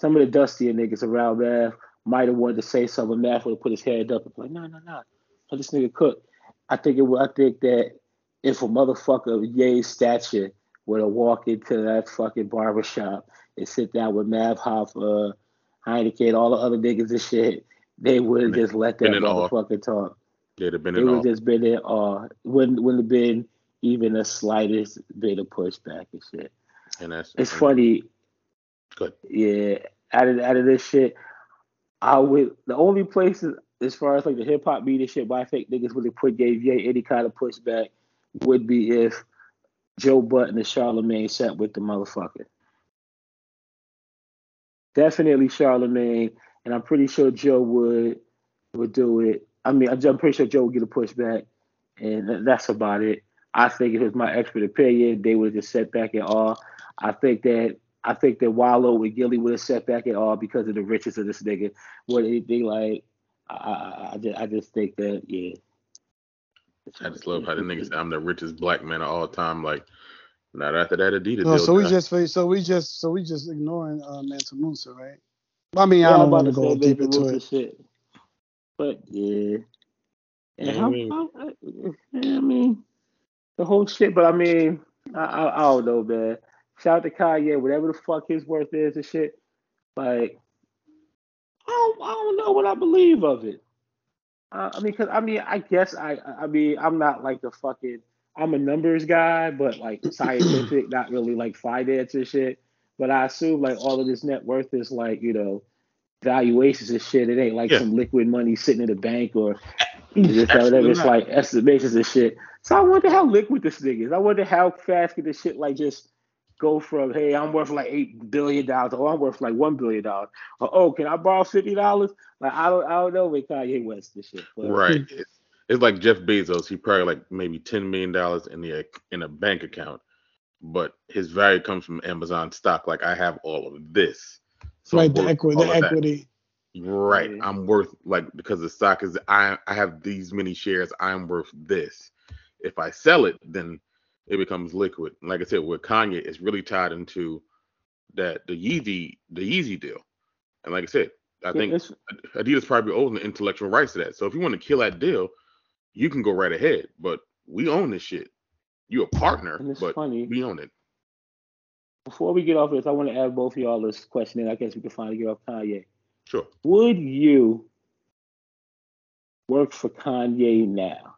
S3: some of the dustier niggas around Math might have wanted to say something. Math would have put his head up and be like, no, no, no. Let this nigga cook. I think it would, I think that if a motherfucker of Ye's stature were to walk into that fucking barbershop and sit down with Math Hoffa, Heineken, all the other niggas and shit, they would have just let that motherfucker talk.
S2: They'd have been
S3: it would just been in awe. Wouldn't wouldn't have been even the slightest bit of pushback and shit.
S2: And that's
S3: it's funny.
S2: Good.
S3: Yeah, out of out of this shit, I would the only places as far as like the hip hop media shit, I think niggas would have put gave Ye any kind of pushback would be if Joe Budden and Charlemagne sat with the motherfucker. Definitely Charlemagne, and I'm pretty sure Joe would would do it. I mean, I'm pretty sure Joe would get a pushback, and that's about it. I think it was my expert opinion, they would just set back at all. I think that I think that Wallo with Gillie would have set back at all because of the riches of this nigga. What it they like, I, I, I, just, I just think that yeah.
S2: I just love how the niggas I'm the richest black man of all time. Like, not after that Adidas.
S1: No, so we just so we just so we just ignoring uh, Mansa Musa, right? I mean, yeah, I don't want to go deep into it. Shit.
S3: But yeah. And yeah, I mean, I, I, mean, the whole shit. But I mean, I, I, I don't know, man. Shout out to Kanye, whatever the fuck his worth is and shit. Like, I don't, I don't know what I believe of it. Uh, I mean, cause I mean, I guess I, I mean, I'm not like the fucking, I'm a numbers guy, but like scientific, not really like finance and shit. But I assume like all of this net worth is like, you know, valuations and shit. It ain't like yeah. some liquid money sitting in the bank or just whatever. It's like estimations and shit. So I wonder how liquid this thing is. I wonder how fast can this shit like just go from hey, I'm worth like eight billion dollars, or I'm worth like one billion dollars, or oh, can I borrow fifty dollars? Like I don't, I don't know with Kanye West and shit.
S2: But. Right. Hmm. It's like Jeff Bezos. He probably like maybe ten million dollars in the in a bank account, but his value comes from Amazon stock. Like I have all of this.
S1: So right, the equity. The equity.
S2: Right. Yeah. I'm worth like because the stock is I I have these many shares, I'm worth this. If I sell it, then it becomes liquid. And like I said, with Kanye, it's really tied into that the Yeezy, the Yeezy deal. And like I said, I think Adidas probably owns the intellectual rights to that. So if you want to kill that deal, you can go right ahead. But we own this shit. You're a partner, but funny. we own it.
S3: Before we get off this, I want to ask both of y'all this question, and I guess we can finally get off Kanye.
S2: Sure.
S3: Would you work for Kanye now?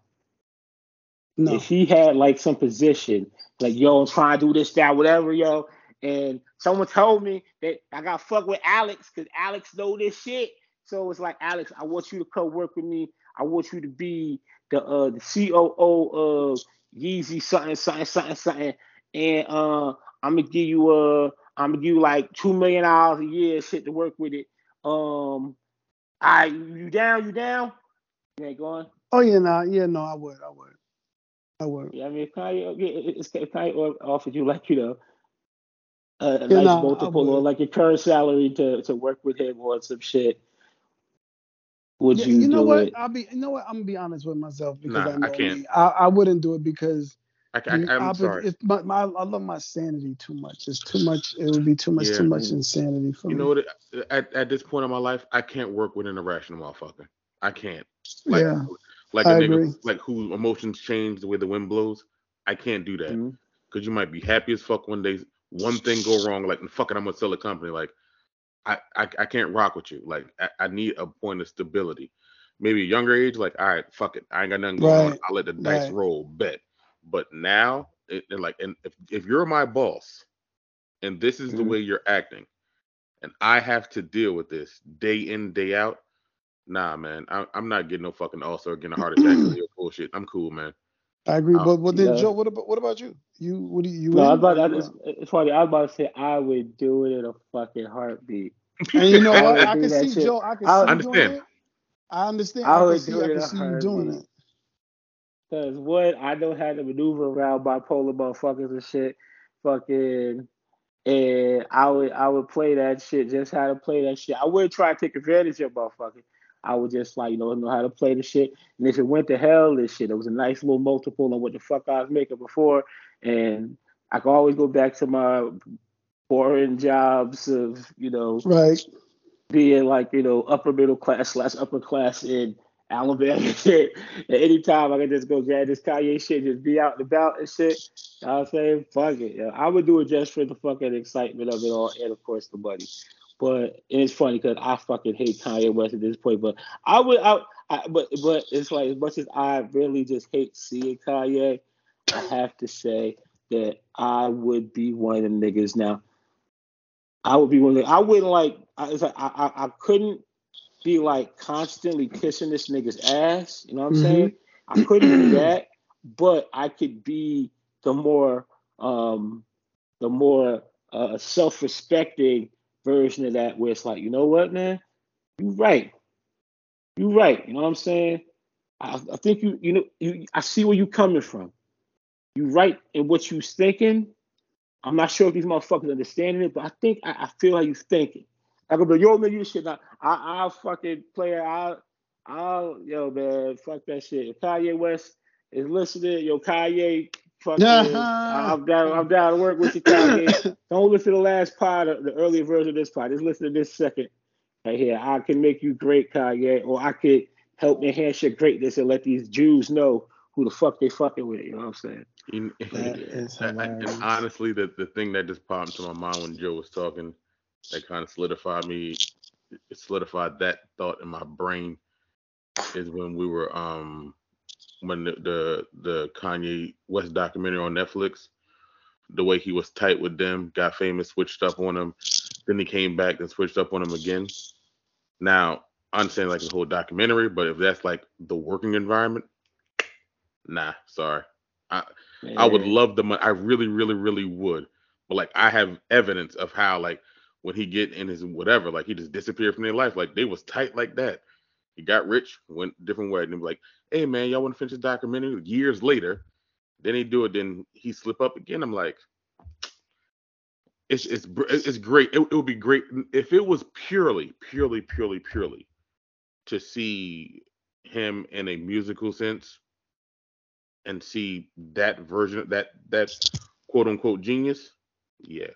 S3: No. If he had like some position, like yo, I'm trying to do this, that, whatever, yo, and someone told me that I got fuck with Alex because Alex know this shit. So it's like Alex, I want you to come work with me. I want you to be the uh the COO of Yeezy something something something something, and uh I'm gonna give you uh I'm gonna give you like two million dollars a year shit to work with it. Um, I you down? You down? You ain't going?
S1: Oh yeah, no, nah, yeah, no, I would, I would, I would.
S3: Yeah, I mean, if Kanye, if Kanye offered you like you know a, a yeah, nice nah, multiple or like your current salary to to work with him or some shit. Would yeah, you?
S1: You know what?
S3: It?
S1: I'll be. You know what? I'm gonna be honest with myself because nah, I know I can't. I, I wouldn't do it because
S2: I, am sorry.
S1: It's my, my, I love my sanity too much. It's too much. It would be too much. Yeah. Too much insanity for
S2: you
S1: me.
S2: You know what? At, at this point in my life, I can't work with an irrational motherfucker. I can't. Like,
S1: yeah.
S2: Like a I nigga, like whose emotions change the way the wind blows. I can't do that because mm-hmm. you might be happy as fuck one day. One thing go wrong, like fuck it, I'm gonna sell a company. Like I, I, I can't rock with you. Like I, I, need a point of stability. Maybe a younger age, like all right, fuck it, I ain't got nothing going right. on. I'll let the dice right. roll, bet. But now and, and like and if, if you're my boss and this is mm-hmm. the way you're acting and i have to deal with this day in day out nah man I, am not getting no fucking ulcer getting a heart attack or bullshit i'm cool man
S1: I agree. Um, but but then yeah. Joe, what about what about you? You what do you? you
S3: no, I was about, I, it's, eh, it's funny. I was about to say I would do it in a fucking heartbeat.
S1: And you know what? I, I can see shit. Joe. I can I see understand. Doing it. I understand. I, I would see, do it I can see you doing it.
S3: Cause what I know how to maneuver around bipolar motherfuckers and shit. Fucking and I would I would play that shit, just how to play that shit. I wouldn't try to take advantage of motherfuckers. I would just like, you know, know how to play the shit. And if it went to hell, this shit, it was a nice little multiple on what the fuck I was making before. And I could always go back to my boring jobs of, you know,
S1: right.
S3: being like, you know, upper middle class slash upper class in Alabama shit. And anytime I could just go grab this Kanye shit, just be out and about and shit. You know what I'm saying? Fuck it. Yeah. I would do it just for the fucking excitement of it all and of course the money. But it's funny because I fucking hate Kanye West at this point. But I would I, I but but it's like as much as I really just hate seeing Kanye, I have to say that I would be one of the niggas now. I would be one of the, I wouldn't like I, like I, I, I couldn't be like constantly kissing this nigga's ass. You know what I'm mm-hmm. saying? I couldn't do that, but I could be the more um the more uh, self-respecting version of that where it's like, you know what, man, you right, you right. You know what I'm saying? I, I think you you know you I see where you're coming from. You right in what you thinking. I'm not sure if these motherfuckers understanding it, but I think I, I feel how you thinking. I go, but yo, man, you shit. Now, I, I'll fucking play. I'll, I'll, yo, man, fuck that shit. If Kanye West is listening, yo, Kanye, fucking, I'm down. I'm down to work with you, Kanye. Don't listen to the last part, of the earlier version of this part. Just listen to this second right here. I can make you great, Kanye, or I could help enhance your greatness and let these Jews know who the fuck they fucking with. You know what I'm saying? In,
S2: and honestly, the, the thing that just popped into my mind when Joe was talking that kind of solidified me it solidified that thought in my brain is when we were um when the, the the Kanye West documentary on Netflix, the way he was tight with them, got famous, switched up on him, then he came back and switched up on him again. Now, I understand like the whole documentary, but if that's like the working environment, nah, sorry. I Man. I would love the money. I really, really, really would. But like I have evidence of how like when he get in his whatever, like he just disappeared from their life. Like they was tight like that. He got rich, went different way, and like, "Hey man, y'all want to finish the documentary?" Years later, then he do it, then he slip up again. I'm like, it's it's it's great. It, it would be great if it was purely, purely, purely, purely to see him in a musical sense and see that version that that quote unquote genius. Yeah,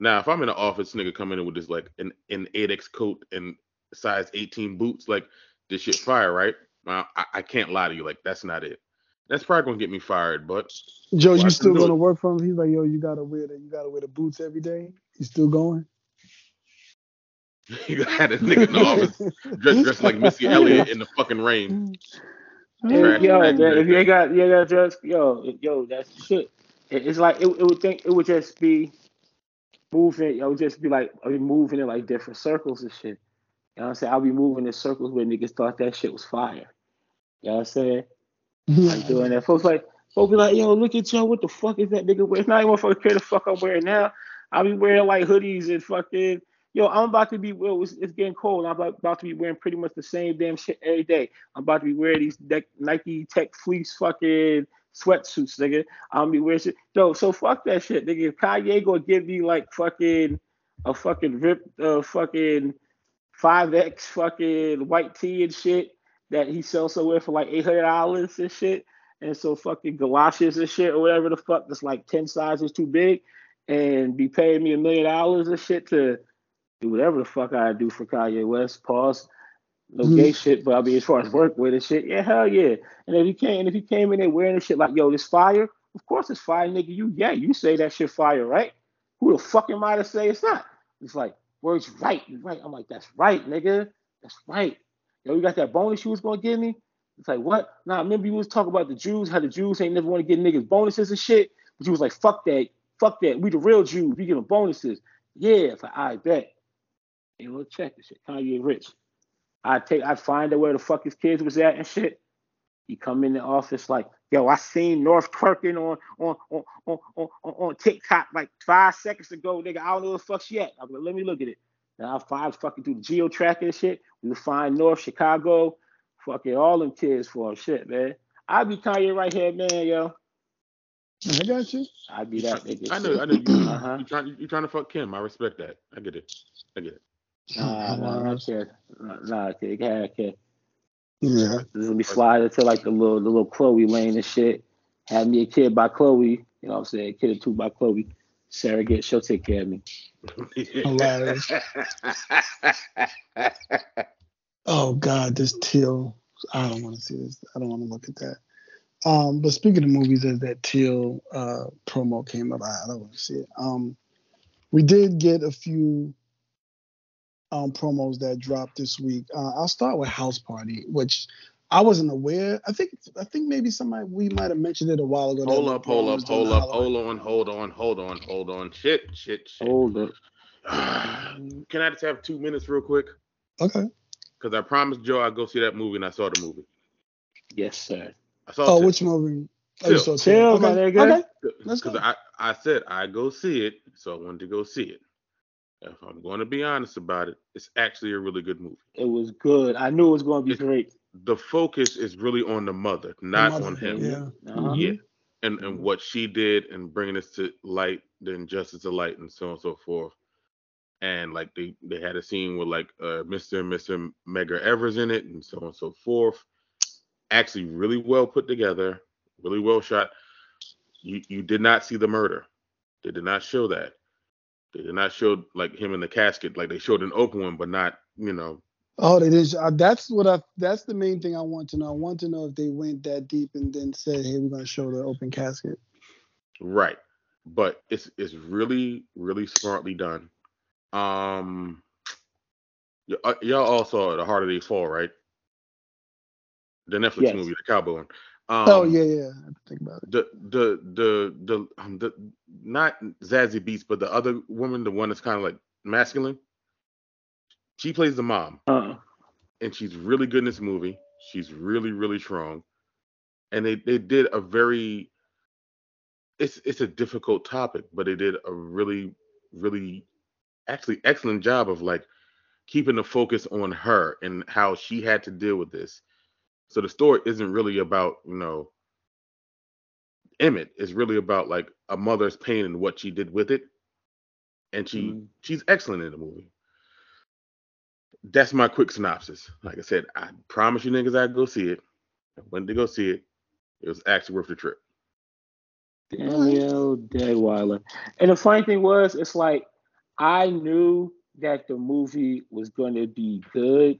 S2: now, if I'm in an office, nigga coming in with this like an an 8x coat and size 18 boots, like this shit fire, right? I, I can't lie to you, like that's not it. That's probably gonna get me fired, but
S1: Joe, you still gonna it. work for him? He's like, yo, you gotta wear the you gotta wear the boots every day. You still going?
S2: you had a nigga in the office dressed, dressed like Missy Elliott in the fucking rain.
S3: Hey, yo, man, if you ain't got you ain't got dress, yo, yo, that's shit. It's like it, it would think it would just be moving, I would just be like, I'll be moving in like different circles and shit. You know what I'm saying? I'll be moving in circles where niggas thought that shit was fire. You know what I'm saying? like doing that. Folks like, folks be like, yo, look at y'all, what the fuck is that nigga wearing? It's not even fucking care the fuck I'm wearing now. I'll be wearing like hoodies and fucking, yo, I'm about to be, well, it's, it's getting cold. I'm about, to be wearing pretty much the same damn shit every day. I'm about to be wearing these Nike Tech Fleece fucking sweatsuits, nigga. I'm be wearing shit. No, so fuck that shit, nigga. If Kanye gonna give me like fucking a fucking ripped uh fucking five X fucking white tee and shit that he sells somewhere for like eight hundred dollars and shit, and so fucking galoshes and shit or whatever the fuck that's like ten sizes too big, and be paying me a million dollars and shit to do whatever the fuck I do for Kanye West. Pause no mm-hmm. gay shit, but I mean, as far as work with and shit, yeah, hell yeah. And if you came, and if you came in there wearing this shit like, yo, this fire, of course it's fire, nigga. You, yeah, you say that shit fire, right? Who the fuck am I to say it's not? It's like, words right, right. I'm like, that's right, nigga. That's right. Yo, you got that bonus you was gonna give me? It's like, what? Now, Nah, remember you was talking about the Jews, how the Jews ain't never to get niggas bonuses and shit. But you was like, fuck that, fuck that. We the real Jews, we give them bonuses. Yeah, it's like, I bet. Hey, look, check this shit. Kanye rich. I take, I find out where the fuck his kids was at and shit. He come in the office like, yo, I seen North twerking on on on on on, on TikTok like five seconds ago, nigga. I don't know the fuck she at. I'm like, let me look at it. Now I five fucking through the geo tracking and shit. We find North Chicago, fucking all them kids for shit, man. I be Kanye right here, man, yo.
S1: I got you.
S3: I be that nigga.
S2: I know, I know. You, uh-huh. you trying, you trying to fuck Kim? I respect that. I get it. I get it.
S3: Nah, nah, I can't. Nah, I can't. I can't.
S1: Yeah.
S3: Let me slide into like the little the little Chloe lane and shit. Had me a kid by Chloe, you know what I'm saying? Kid or two by Chloe. Sarah get she'll take care of me.
S1: Hilarious. oh God, this Teal. I don't want to see this. I don't want to look at that. Um, but speaking of movies, as that Teal uh, promo came up, I, don't want to see it. Um, we did get a few um, promos that dropped this week. Uh, I'll start with House Party, which I wasn't aware. I think I think maybe somebody we might have mentioned it a while ago.
S2: Hold up, hold up, hold up, hold on, hold on, hold on, hold on. Shit, shit, shit.
S3: Hold up.
S2: Can I just have two minutes real quick?
S1: Okay.
S2: Because I promised Joe I'd go see that movie and I saw the movie.
S3: Yes, sir.
S2: I saw
S1: Oh, which movie?
S3: Oh, Till. Till, okay. my nigga. Okay.
S2: Because I, I said I go see it, so I wanted to go see it. If I'm going to be honest about it, it's actually a really good movie.
S3: It was good. I knew it was going to be
S2: It-
S3: great.
S2: The focus is really on the mother, not
S1: mother,
S2: on him.
S1: Yeah.
S3: Uh-huh.
S2: Yeah. And and what she did and bringing this to light, the injustice to light, and so on and so forth. And like they they had a scene with like uh, Mr. and Mr. Medgar Evers in it, and so on and so forth. Actually, really well put together, really well shot. You you did not see the murder. They did not show that. They did not show like him in the casket. Like they showed an open one, but not you know
S1: Oh, they did. Uh, that's what I. That's the main thing I want to know. I want to know if they went that deep and then said, "Hey, we're going to show the open casket."
S2: Right. But it's it's really really smartly done. Um, y- uh, y'all all saw the Harder They Fall, right? The Netflix
S3: Yes.
S2: movie, the cowboy one. Um,
S1: oh yeah, yeah. I have to think about it.
S2: The the the the um, the not Zazie Beetz, but the other woman, the one that's kind of like masculine. She plays the mom,
S3: Uh,
S2: and she's really good in this movie. She's really really strong, and they they did a very it's it's a difficult topic, but they did a really really actually excellent job of like keeping the focus on her and how she had to deal with this. So the story isn't really about you know Emmett. It's really about like a mother's pain and what she did with it, and she
S3: Mhm.
S2: she's excellent in the movie. That's my quick synopsis. Like I said, I promise you niggas I'd go see it. I went to go see it. It was actually worth the trip.
S3: Danielle Deadwyler. And the funny thing was, it's like I knew that the movie was going to be good,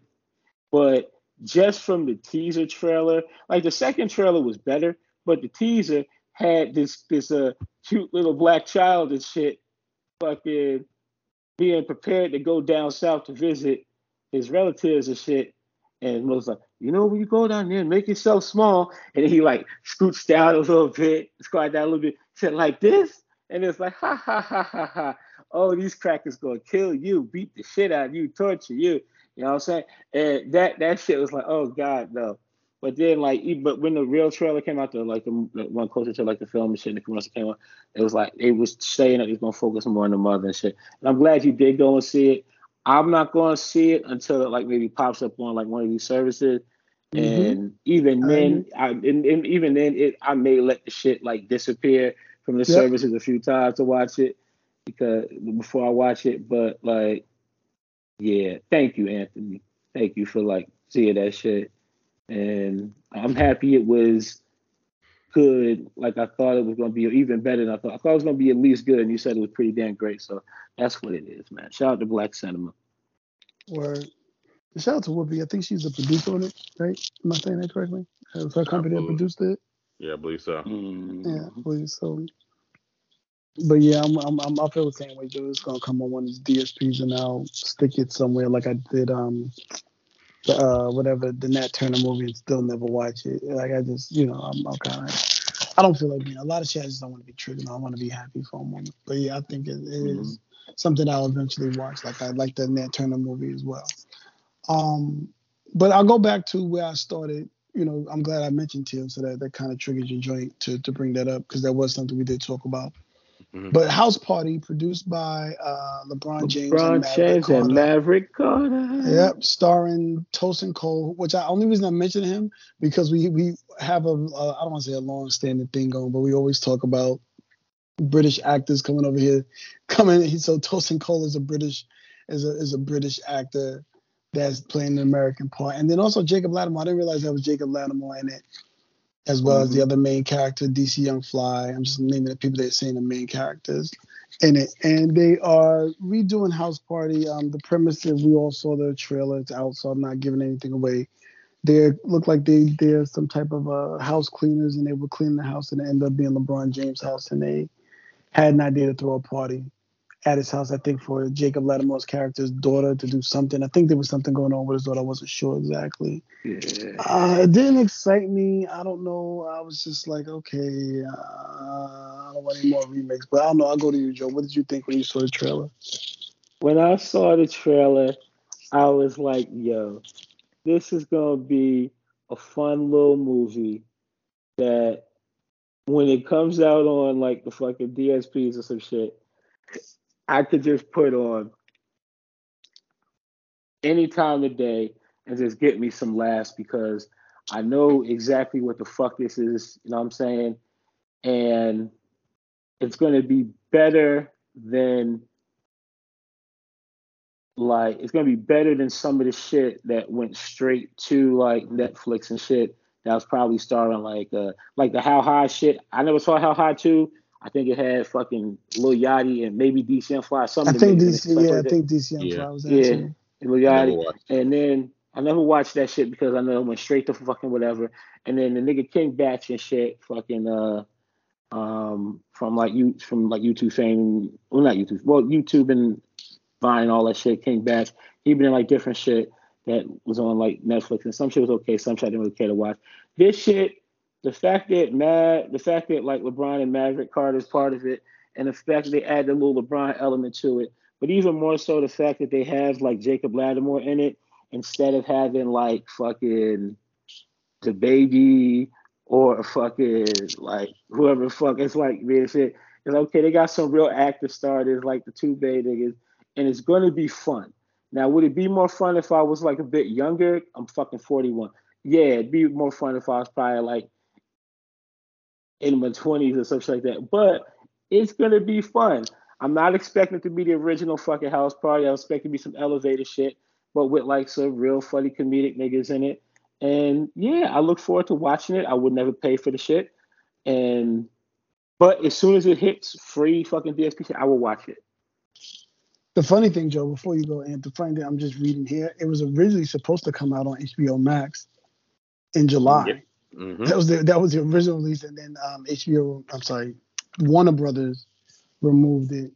S3: but just from the teaser trailer, like the second trailer was better, but the teaser had this this uh cute little black child and shit, fucking being prepared to go down south to visit his relatives and shit. And was like, you know, when you go down there and make yourself small, and he like scoots down a little bit, squat down a little bit, said like this, and it's like, ha ha ha ha ha. Oh, these crackers gonna kill you, beat the shit out of you, torture you. You know what I'm saying? And that that shit was like, oh god, no. But then like, but when the real trailer came out, the like the one closer to like the film and shit, and the commercial came out, it was like it was saying that it's gonna focus more on the mother and shit. And I'm glad you did go and see it. I'm not going to see it until it like maybe pops up on like one of these services.
S1: Mhm.
S3: And even then, I and, and even then, it I may let the shit like disappear from the
S1: Yep.
S3: services a few times to watch it because before I watch it. But like, yeah, thank you, Anthony. Thank you for like seeing that shit. And I'm happy it was good. Like I thought it was gonna be even better than I thought. I thought it was gonna be at least good, and you said it was pretty damn great. So that's what it is, man. Shout out to Black Cinema.
S1: Word. Shout out to Whoopi. I think she's the producer on it, right? Am I saying that correctly? It was her company that produced it.
S2: Yeah, I believe so.
S3: Mm.
S1: Yeah, I believe so. But yeah, I'm, I'm, I'm I feel the same way. Joe. It's gonna come on one of these DSPs and I'll stick it somewhere like I did um the uh whatever the Nat Turner movie and still never watch it. Like I just you know I'm, I'm kind of I don't feel like being a lot of shit. I just don't want to be triggered. I want to be happy for a moment. But yeah, I think it, it is something I'll eventually watch. Like I like the Nat Turner movie as well. Um, but I'll go back to where I started you know, I'm glad I mentioned Teal, so that that kind of triggered your joint to to bring that up because that was something we did talk about. Mm-hmm. But House Party, produced by uh, LeBron James,
S3: LeBron and James Carter. and Maverick Carter.
S1: Yep, starring Tosin Cole. Which I only reason I mentioned him because we we have a a I don't want to say a long standing thing going, but we always talk about British actors coming over here, coming. So Tosin Cole is a British is a is a British actor that's playing an American part, and then also Jacob Latimore. I didn't realize that was Jacob Latimore in it as well mm-hmm. as the mm-hmm. other main character, DC Young Fly. I'm just naming the people that are saying the main characters in it. And they are redoing House Party. Um, the premise is we all saw the trailer. It's out, so I'm not giving anything away. They look like they they're some type of uh, house cleaners, and they were cleaning the house, and it ended up being LeBron James' house, and they had an idea to throw a party at his house, I think, for Jacob Latimore's character's daughter to do something. I think there was something going on with his daughter. I wasn't sure exactly. Yeah. Uh, it didn't excite me. I don't know. I was just like, okay, uh, I don't want any more remakes. But I don't know. I'll go to you, Joe. What did you think when you saw the trailer?
S3: When I saw the trailer, I was like, yo, this is going to be a fun little movie that when it comes out on like the fucking DSPs or some shit, I could just put on any time of day and just get me some laughs because I know exactly what the fuck this is, you know what I'm saying? And it's to be better than like it's to be better than some of the shit that went straight to like Netflix and shit that was probably starring like uh like the How High shit. I never saw How High 2, I think it had fucking Lil Yachty and maybe DC Fly. Something.
S1: I think DC, yeah, like I think DC yeah. Fly was that yeah, too.
S3: Lil Yachty, and then I never watched that shit because I know it went straight to fucking whatever. And then the nigga King Bach and shit, fucking uh, um, from like you from like YouTube fame, well not YouTube, well YouTube and Vine and all that shit. King Bach, he been in like different shit that was on like Netflix, and some shit was okay, some shit I didn't really care to watch. This shit the fact that Mad, the fact that like LeBron and Maverick Carter is part of it, and the fact that they add the little LeBron element to it, but even more so the fact that they have like Jacob Latimore in it instead of having like fucking the baby or fucking like whoever the fuck it's like man shit. It's okay, they got some real active starters like the two Bay niggas, and it's gonna be fun. Now, would it be more fun if I was like a bit younger? I'm fucking 41. Yeah, it'd be more fun if I was probably like in my 20s or something like that. But it's gonna be fun. I'm not expecting to be the original fucking house party. I expect to be some elevator shit, but with like some real funny comedic niggas in it. And yeah, I look forward to watching it. I would never pay for the shit. And but as soon as it hits free fucking DSP I will watch it.
S1: The funny thing, Joe, before you go, and the funny thing I'm just reading here, it was originally supposed to come out on HBO Max in July. Yep. Mm-hmm. That was the that was the original release, and then um, HBO, I'm sorry, Warner Brothers removed it,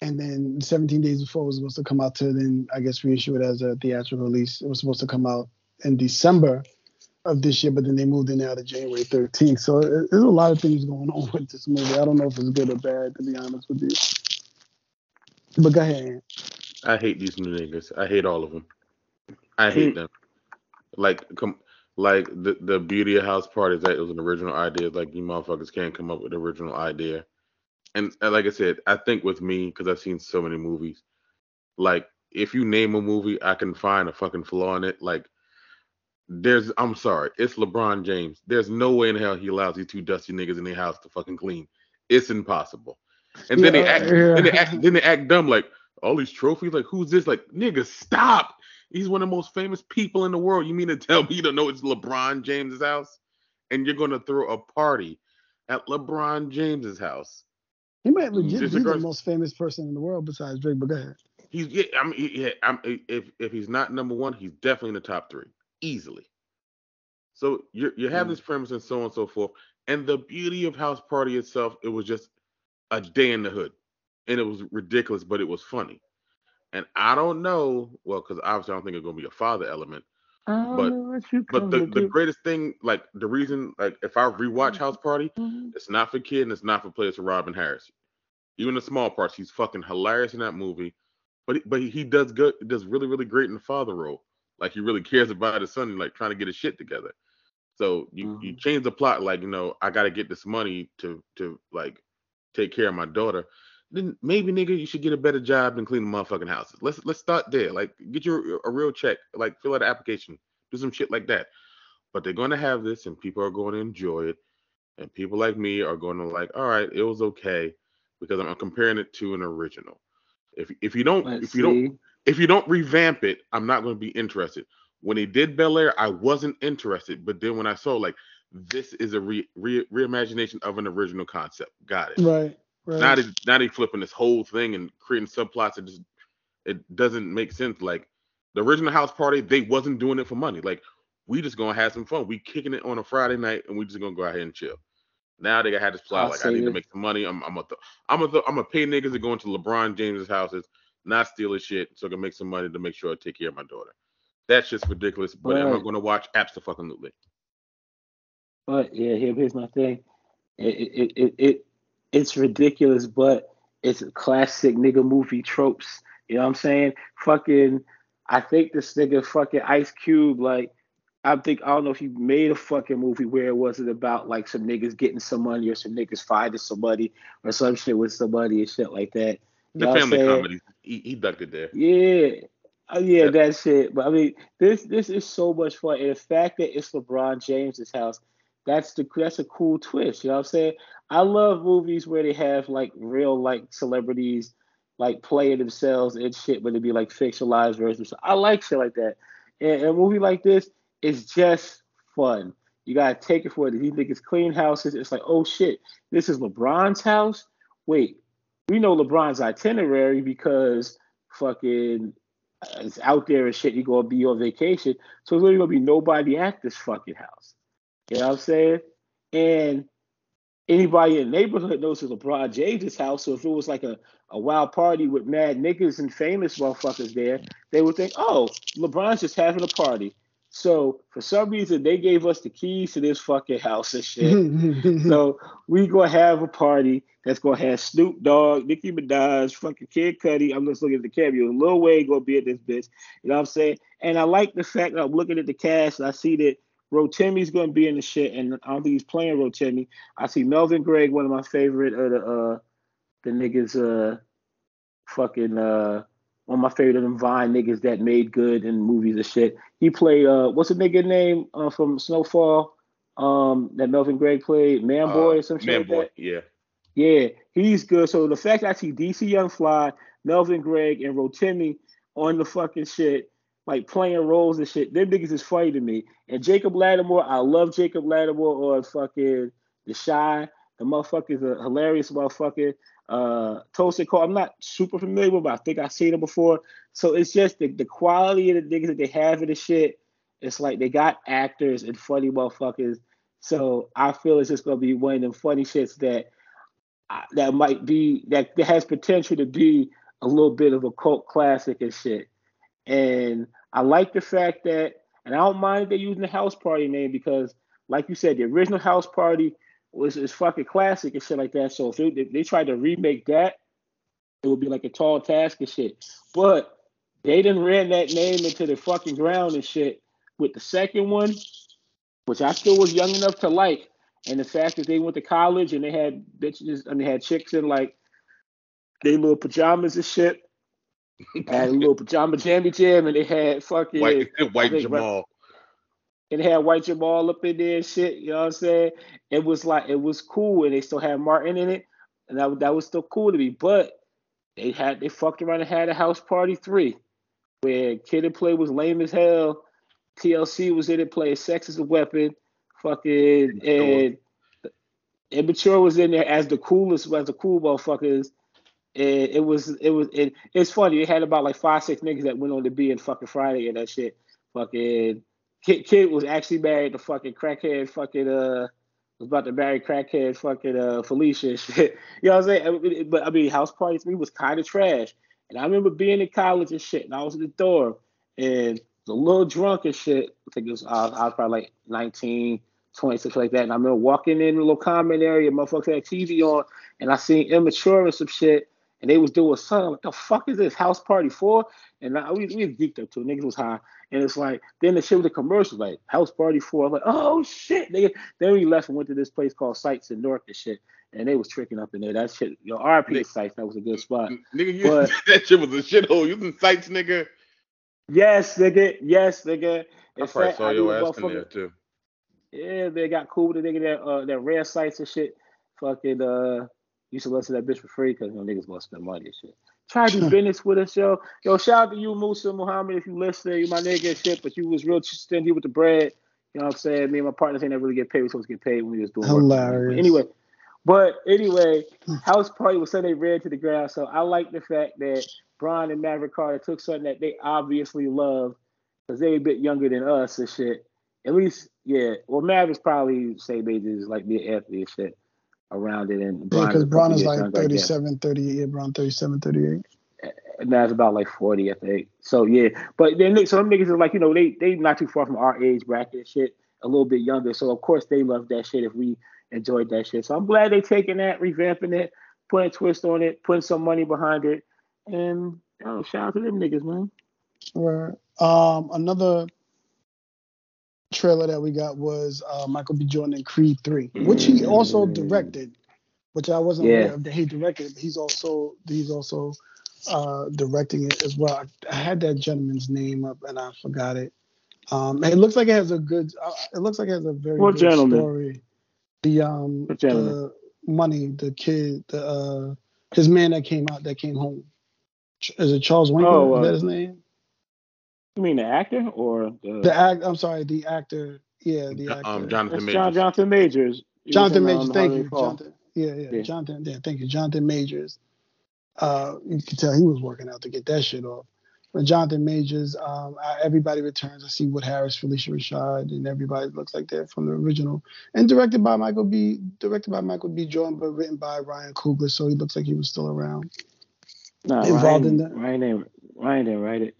S1: and then 17 days before it was supposed to come out to then I guess reissue it as a theatrical release. It was supposed to come out in December of this year, but then they moved it now to January 13th. So it, there's a lot of things going on with this movie. I don't know if it's good or bad, to be honest with you. But go ahead.
S2: I hate these new niggas. I hate all of them. I hate them. Like, come like the the beauty of house party is that it was an original idea. Like you motherfuckers can't come up with an original idea. And, and like I said, I think with me because I've seen so many movies, like if you name a movie, I can find a fucking flaw in it. Like there's, I'm sorry, it's LeBron James. There's no way in hell he allows these two dusty niggas in their house to fucking clean. It's impossible. And then yeah, they act, yeah. then they act, then they act dumb like all these trophies. Like who's this? Like nigga, stop. He's one of the most famous people in the world. You mean to tell me you don't know it's LeBron James's house? And you're gonna throw a party at LeBron James's house.
S1: He might legit be the most famous person in the world besides Drake, but go ahead.
S2: He's yeah, I'm yeah, I'm if if he's not number one, he's definitely in the top three. Easily. So you you have mm. this premise and so on and so forth. And the beauty of House Party itself, it was just a day in the hood. And it was ridiculous, but it was funny. And I don't know, well, because obviously I don't think it's gonna be a father element. But but the, the greatest thing, like the reason, like if I rewatch House Party, mm-hmm. it's not for kid and it's not for players for Robin Harris. Even the small parts, he's fucking hilarious in that movie. But but he does good, does really really great in the father role. Like he really cares about his son, like trying to get his shit together. So you mm-hmm. you change the plot like you know I got to get this money to to like take care of my daughter. Then maybe nigga you should get a better job than cleaning motherfucking houses. Let's let's start there. Like get your a real check. Like fill out an application. Do some shit like that. But they're going to have this and people are going to enjoy it. And people like me are going to like, all right, it was okay because I'm comparing it to an original. If if you don't Let's if you see. don't if you don't revamp it, I'm not going to be interested. When he did Bel Air, I wasn't interested, but then when I saw like this is a re, re reimagination of an original concept, got it.
S1: Right. Right.
S2: Now they now they flipping this whole thing and creating subplots. It just it doesn't make sense. Like the original house party, they wasn't doing it for money. Like we just gonna have some fun. We kicking it on a Friday night and we just gonna go out here and chill. Now they got had this plot like I need it. to make some money. I'm I'm a th- I'm a th- I'm gonna pay niggas to go into LeBron James's houses, not steal his shit, so I can make some money to make sure I take care of my daughter. That's just ridiculous. But, but am I gonna watch? Absolutely.
S3: But yeah, here, here's my thing. It, it it it it's ridiculous, but it's classic nigga movie tropes. You know what I'm saying? Fucking, I think this nigga fucking Ice Cube like I think I don't know if he made a fucking movie where it wasn't about like some niggas getting some money or some niggas fighting somebody or some shit with somebody and shit like that.
S2: You the family comedy, he, he ducked it there.
S3: Yeah, uh, yeah, yeah, that shit. But I mean, this this is so much fun, and the fact that it's LeBron James's house, that's the that's a cool twist. You know what I'm saying? I love movies where they have like real like celebrities like playing themselves and shit, but it'd be like fictionalized versions. I like shit like that. And a movie like this, it's just fun. You gotta take it for it. If you think it's clean houses. It's like, oh shit, this is LeBron's house. Wait, we know LeBron's itinerary because fucking uh, it's out there and shit. You gonna be on vacation, so there's literally gonna be nobody at this fucking house. You know what I'm saying? And anybody in the neighborhood knows it's LeBron James's house. So if it was like a, a wild party with mad niggas and famous motherfuckers there, they would think, oh, LeBron's just having a party. So for some reason they gave us the keys to this fucking house and shit. so we gonna have a party that's gonna have Snoop Dogg, Nicki Minaj, fucking Kid Cudi. I'm just looking at the cameo. Lil Wayne gonna be at this bitch. You know what I'm saying? And I like the fact that I'm looking at the cast and I see that Rotimi's gonna be in the shit, and I don't think he's playing Rotimi. I see Melvin Gregg, one of my favorite of the uh the niggas uh fucking uh one of my favorite of them Vine niggas that made good in movies and shit. He played uh what's the nigga name uh, from Snowfall? Um that Melvin Gregg played, Man Boy uh, or some shit. Man like Boy, that.
S2: yeah.
S3: Yeah, he's good. So the fact that I see DC Young Fly, Melvin Gregg, and Rotimi on the fucking shit, like playing roles and shit, them niggas is funny to me. And Jacob Latimore, I love Jacob Latimore or fucking The Chi. The motherfucker's a hilarious motherfucker. Uh, Tosin Cole, I'm not super familiar with, but I think I've seen him before. So it's just the, the quality of the niggas that they have in the shit. It's like they got actors and funny motherfuckers. So I feel it's just gonna be one of them funny shits that that might be that, that has potential to be a little bit of a cult classic and shit. And I like the fact that, and I don't mind they using the house party name because, like you said, the original house party was is fucking classic and shit like that. So if they, if they tried to remake that, it would be like a tall task and shit. But they didn't ran that name into the fucking ground and shit with the second one, which I still was young enough to like. And the fact that they went to college and they had bitches and they had chicks in like they little pajamas and shit. Had a little pajama jammy jam and they had fucking
S2: white, white Jamal
S3: and they had White Jamal up in there and shit. You know what I'm saying? It was like it was cool, and they still had Martin in it, and that that was still cool to me. But they had they fucked around and had a house party three, where Kid and Play was lame as hell. TLC was in it playing sex as a weapon, fucking and immature was in there as the coolest as the cool motherfuckers. It was it was it, it's funny. They had about like five six niggas that went on to be in fucking Friday and that shit. Fucking Kid, Kid was actually married to fucking crackhead fucking uh was about to marry crackhead fucking uh Felicia shit. You know what I'm saying? But I mean house party to me was kind of trash. And I remember being in college and shit, and I was in the dorm and was a little drunk and shit. I think it was I was, I was probably like 19, 26 like that. And I remember walking in the little comment area, motherfuckers had TV on, and I seen immature and some shit. And they was doing something. What the fuck is this house party for? And I, we we geeked up to it. Niggas was high, and it's like then the shit with the commercials like house party for. I'm like, oh shit, nigga. Then we left and went to this place called Sights in North and shit, and they was tricking up in there. That shit, your RP Sights, that was a good spot.
S2: Nigga, you, but, that shit was a shithole. You can Sights, nigga.
S3: Yes, nigga. Yes, nigga.
S2: In I fact, saw your ass in there too.
S3: Yeah, they got cool with the nigga that uh that rare sites and shit. Fucking uh used to listen to that bitch for free because you know, niggas want to spend money and shit. Try to do business with us, yo. Yo, shout out to you, Musa Muhammad, if you listen, you my nigga and shit, but you was real stingy with the bread. You know what I'm saying? Me and my partners ain't never really get paid. We supposed to get paid when we was doing
S1: Hilarious.
S3: Work. Anyway, but anyway, hmm. house party was Sunday red to the ground. So I like the fact that Brian and Maverick Carter took something that they obviously love because they a bit younger than us and shit. At least, yeah. Well, Maverick's probably same age as like me, Anthony and shit around it. And
S1: yeah, because Braun is like 37, like 38. Yeah, Braun 37, 38.
S3: And that's about like 40, I think. So yeah, but then so them niggas are like, you know, they they not too far from our age bracket shit, a little bit younger. So of course they love that shit if we enjoyed that shit. So I'm glad they taking that, revamping it, putting a twist on it, putting some money behind it, and oh, shout out to them niggas, man.
S1: Right. Um, another trailer that we got was uh, Michael B. Jordan in Creed 3, which he also directed, which I wasn't yeah. aware of that he directed. But he's also he's also uh, directing it as well. I, I, had that gentleman's name up and I forgot it. Um, it looks like it has a good. Uh, it looks like it has a very what good gentleman? story. The um the money, the kid, the uh his man that came out that came home. Is it Charles Winkler? Oh, uh, is that his name?
S3: You mean the actor or
S1: the, the act? I'm sorry, the actor. Yeah, the um, actor.
S2: Um, Jonathan Majors.
S3: John, Jonathan Majors.
S1: Jonathan Majors. Thank you, Jonathan. Yeah, yeah, yeah, Jonathan. Yeah, thank you, Jonathan Majors. Uh, you can tell he was working out to get that shit off. But Jonathan Majors, um, I, everybody returns. I see Wood Harris, Phylicia Rashad, and everybody looks like they're from the original. And directed by Michael B. Directed by Michael B. Jordan, but written by Ryan Coogler, so he looks like he was still around.
S3: No, involved Ryan, in that. Ryan didn't. Ryan didn't write it.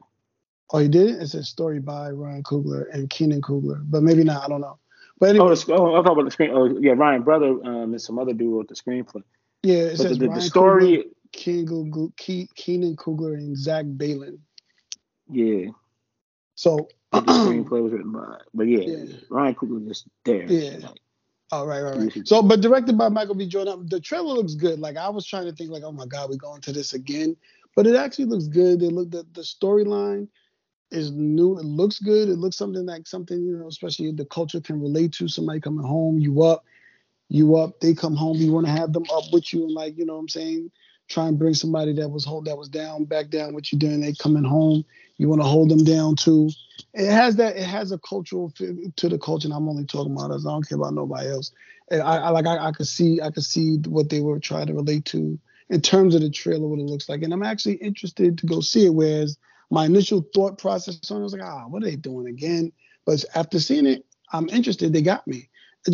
S1: Oh, he did. It's a story by Ryan Coogler and Keenan Coogler, but maybe not. I don't know. But anyway,
S3: oh, the, oh, I'm talking about the screen. Oh, yeah, Ryan brother um, and some other dude wrote the screenplay.
S1: Yeah, it but says the, the, the story. Keenan, Coogler and Zach Baylin.
S3: Yeah.
S1: So
S3: the screenplay was written by, but yeah, yeah. Ryan Coogler is just there.
S1: Yeah. Like, Oh right, right, right. So, but directed by Michael B. Jordan. The trailer looks good. Like I was trying to think, like, oh my god, we going to this again. But it actually looks good. They look the the storyline is new. It looks good. It looks something like something you know, especially the culture can relate to. Somebody coming home, you up, you up. They come home. You want to have them up with you and like you know what I'm saying. Try and bring somebody that was hold that was down back down. What you doing? They coming home. You want to hold them down too. It has that. It has a cultural to the culture. And I'm only talking about us. I don't care about nobody else. And I, I like. I, I could see. I could see what they were trying to relate to in terms of the trailer, what it looks like. And I'm actually interested to go see it. Whereas my initial thought process on it was like, ah, what are they doing again? But after seeing it, I'm interested. They got me.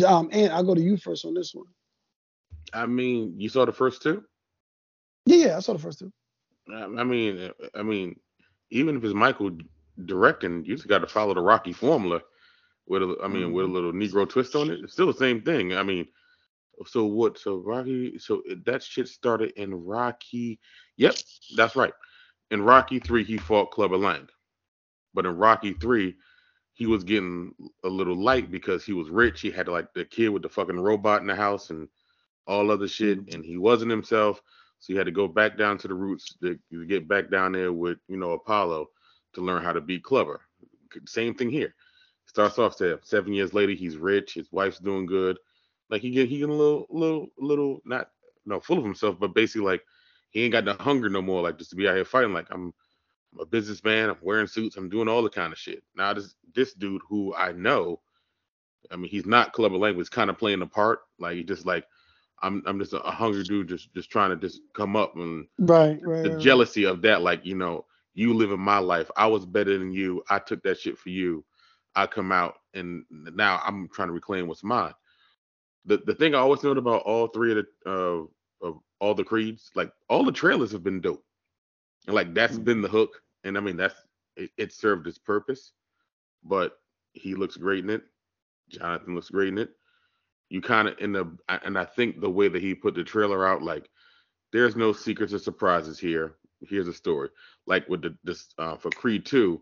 S1: Um, and I'll go to you first on this one.
S2: I mean, you saw the first two?
S1: Yeah, yeah, I saw the first two.
S2: I mean, I mean, even if it's Michael directing, you just got to follow the Rocky formula. With a, I mean, mm-hmm. with a mm-hmm. little Negro twist on it. It's still the same thing. I mean, so what? So Rocky. So that shit started in Rocky. Yep, that's right. In Rocky three, he fought Clubber Lang, but in Rocky three, he was getting a little light because he was rich. He had like the kid with the fucking robot in the house and all other shit, mm-hmm. and he wasn't himself. So he had to go back down to the roots to, to get back down there with, you know, Apollo to learn how to beat Clubber. Same thing here. Starts off seven years later, he's rich, his wife's doing good. Like he get he get a little little little not no full of himself, but basically like he ain't got the hunger no more, like just to be out here fighting. Like I'm, I'm a businessman, I'm wearing suits, I'm doing all the kind of shit. Now this this dude who I know, I mean he's not Clubber Lang, he's kind of playing the part. Like he just like I'm I'm just a, hungry dude, just just trying to just come up and
S1: right, right
S2: the
S1: right.
S2: jealousy of that, like you know, you living my life, I was better than you, I took that shit for you, I come out and now I'm trying to reclaim what's mine. The the thing I always note about all three of the uh, all the creeds, like all the trailers have been dope, and like that's been the hook, and I mean that's it, it served its purpose, but he looks great in it. Jonathan looks great in it you kind of in the and I think the way that he put the trailer out, like there's no secrets or surprises here. Here's a story. Like with the this uh, for Creed 2,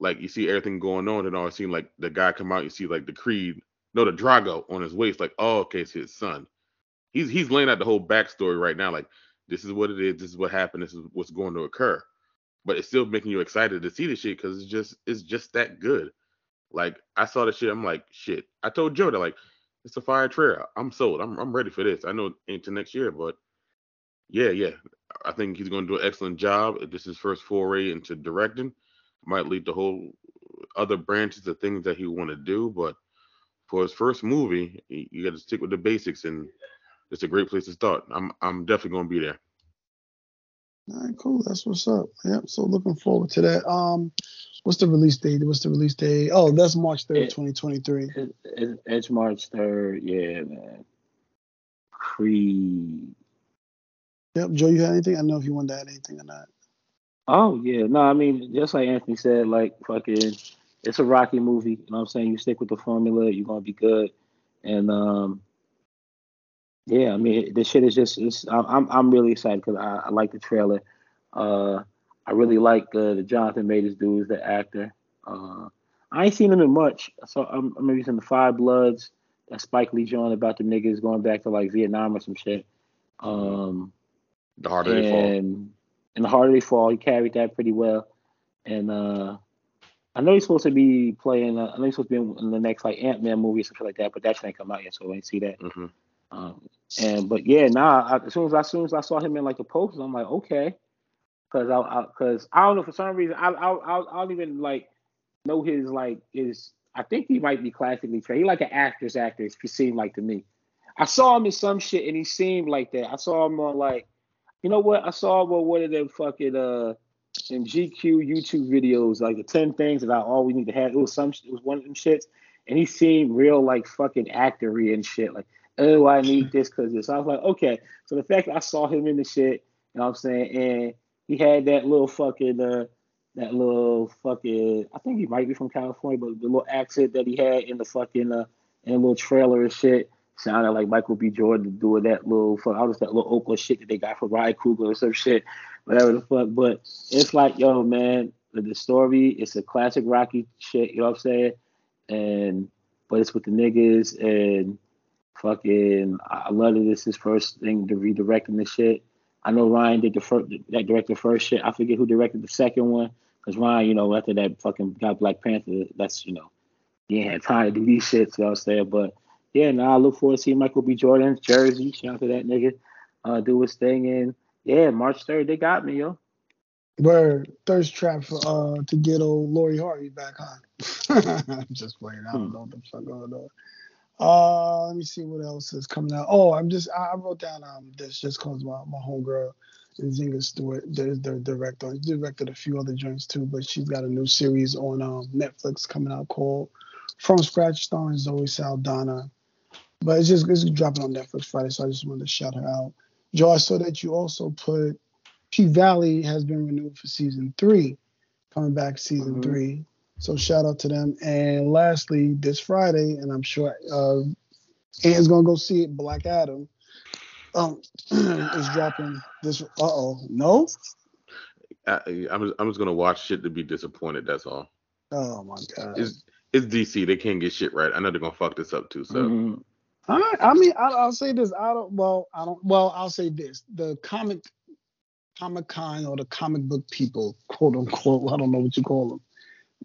S2: like you see everything going on, and all it seemed like the guy come out, you see like the Creed, no, the Drago on his waist, like, oh, okay, it's his son. He's he's laying out the whole backstory right now, like this is what it is, this is what happened, this is what's going to occur. But it's still making you excited to see the shit because it's just it's just that good. Like I saw the shit, I'm like, shit. I told Joe that like it's a fire trailer. I'm sold. I'm I'm ready for this. I know into next year, but yeah, yeah. I think he's going to do an excellent job. This is his first foray into directing. Might lead to whole other branches of things that he want to do, but for his first movie, you got to stick with the basics, and it's a great place to start. I'm I'm definitely going to be there.
S1: All right, cool. That's what's up. Yep. So looking forward to that. Um, what's the release date? What's the release date? Oh, that's March third, twenty twenty three.
S3: It's March third. Yeah, man. Creed.
S1: Yep. Joe, you had anything? I don't know if you wanted to add anything or not.
S3: Oh yeah, no, I mean just like Anthony said, like fucking, it's a Rocky movie. You know what I'm saying? You stick with the formula, you're gonna be good. And um, yeah, I mean this shit is just, it's, I'm I'm really excited because I, I like the trailer. Uh, I really like uh, the Jonathan Majors dude, the actor. Uh, I ain't seen him in much. So I'm, I'm maybe in the Five Bloods, that Spike Lee joint about the niggas going back to like Vietnam or some shit. Um,
S2: the harder and, they fall
S3: And the harder they fall. He carried that pretty well, and uh, I know he's supposed to be playing. Uh, I know he's supposed to be in, the next like Ant Man movie or something like that, but that shit ain't come out yet, so I ain't see that. Mm-hmm. Um, and but yeah, nah. As soon as I, as soon as I saw him in like the posters, I'm like, okay, because I because I, I, don't know for some reason I I I, don't even like know his like his. I think he might be classically trained. He like an actor's actor. He seemed like to me. I saw him in some shit and he seemed like that. I saw him on like you know what? I saw what one of them fucking uh in GQ YouTube videos, like the ten things that I always need to have. It was some. It was one of them shits, and he seemed real like fucking actory and shit. Like, oh, I need this because this. I was like, okay. So the fact that I saw him in the shit, you know what I'm saying, and he had that little fucking uh that little fucking. I think he might be from California, but the little accent that he had in the fucking uh in the little trailer and shit sounded like Michael B. Jordan doing that little fuck. I was that little Oakland shit that they got for Ryan Coogler or some shit, whatever the fuck. But it's like, yo, man, the story, it's a classic Rocky shit. You know what I'm saying? And but it's with the niggas and fucking. I love that this is first thing to redirecting the shit. I know Ryan did the first that directed the first shit. I forget who directed the second one because Ryan, you know, after that fucking got Black Panther, that's you know, he ain't had time to do these shits. You know what I'm saying? But yeah, now I look forward to seeing Michael B. Jordan's jersey. Shout out to that nigga. Uh, do his thing and yeah, March third, they got me, yo.
S1: Word thirst trap for uh to get old Lori Harvey back on. I'm just playing. I don't hmm. know what the fuck going on. Uh, let me see what else is coming out. Oh, I'm just I, wrote down um this just cause my my homegirl Nzingha Stewart, the, the director, she directed a few other joints too, but she's got a new series on um Netflix coming out called From Scratch, starring Zoe Saldana but it's just it's dropping on Netflix Friday, so I just wanted to shout her out. Joe, I saw that you also put P Valley has been renewed for season three, coming back season mm-hmm. three. So shout out to them. And lastly, this Friday, and I'm sure uh Ant's gonna go see it, Black Adam. Um is dropping this uh oh. No?
S2: I, am just, I'm just gonna watch shit to be disappointed, that's all.
S1: Oh my god.
S2: It's it's DC. They can't get shit right. I know they're gonna fuck this up too. So mm-hmm.
S1: I, I mean, I, will say this. I don't. Well, I don't. Well, I'll say this: the comic, Comic Con or the comic book people, quote unquote. I don't know what you call them.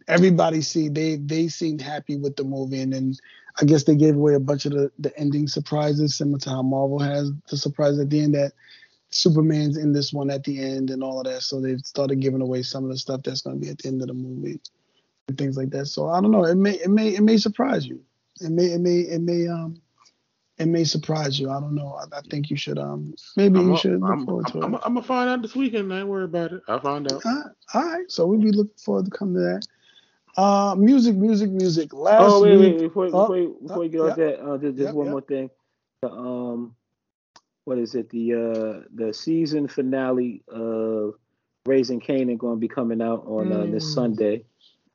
S1: Everybody see they they seemed happy with the movie, and then I guess they gave away a bunch of the the ending surprises, similar to how Marvel has the surprise at the end that Superman's in this one at the end and all of that. So they've started giving away some of the stuff that's going to be at the end of the movie and things like that. So I don't know. It may it may it may surprise you. It may it may it may um it may surprise you. I don't know. I, I think you should um maybe I'm you should look
S2: I'm, forward I'm, to I'm, it. I'm, gonna find out this weekend. Don't worry about it. I'll find out.
S1: All right. All right. So we'll be looking forward to coming to that. Uh, music, music, music. Last
S3: oh wait, wait, before oh, before, you, before you get off that, uh, just, just one more thing. The, um, what is it? The uh the season finale of Raising Kanan going to be coming out on uh, this mm. Sunday.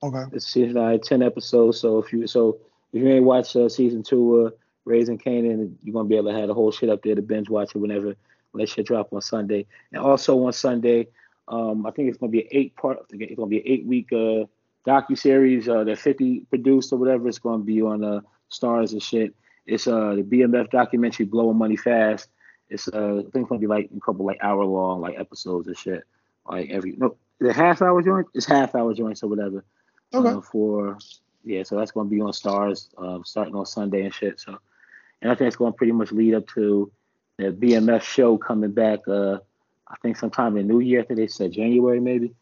S1: Okay.
S3: It's season nine, ten episodes. So if you so if you ain't watched uh, season two, uh, Raising Kanan, you're gonna be able to have the whole shit up there to binge watch it whenever Let shit drop on Sunday. And also on Sunday, um, I think it's gonna be an eight part. It's gonna be an eight week uh docu series uh, that 50 produced or whatever. It's gonna be on uh Starz and shit. It's uh the BMF documentary Blowing Money Fast. It's uh I think it's gonna be like a couple like hour long like episodes and shit. Like every no the half hour joint? It's half hour joints or whatever. Okay. Uh, for yeah, so that's gonna be on Starz um, starting on Sunday and shit. So and I think it's gonna pretty much lead up to the BMF show coming back uh I think sometime in New Year. I think they said January maybe.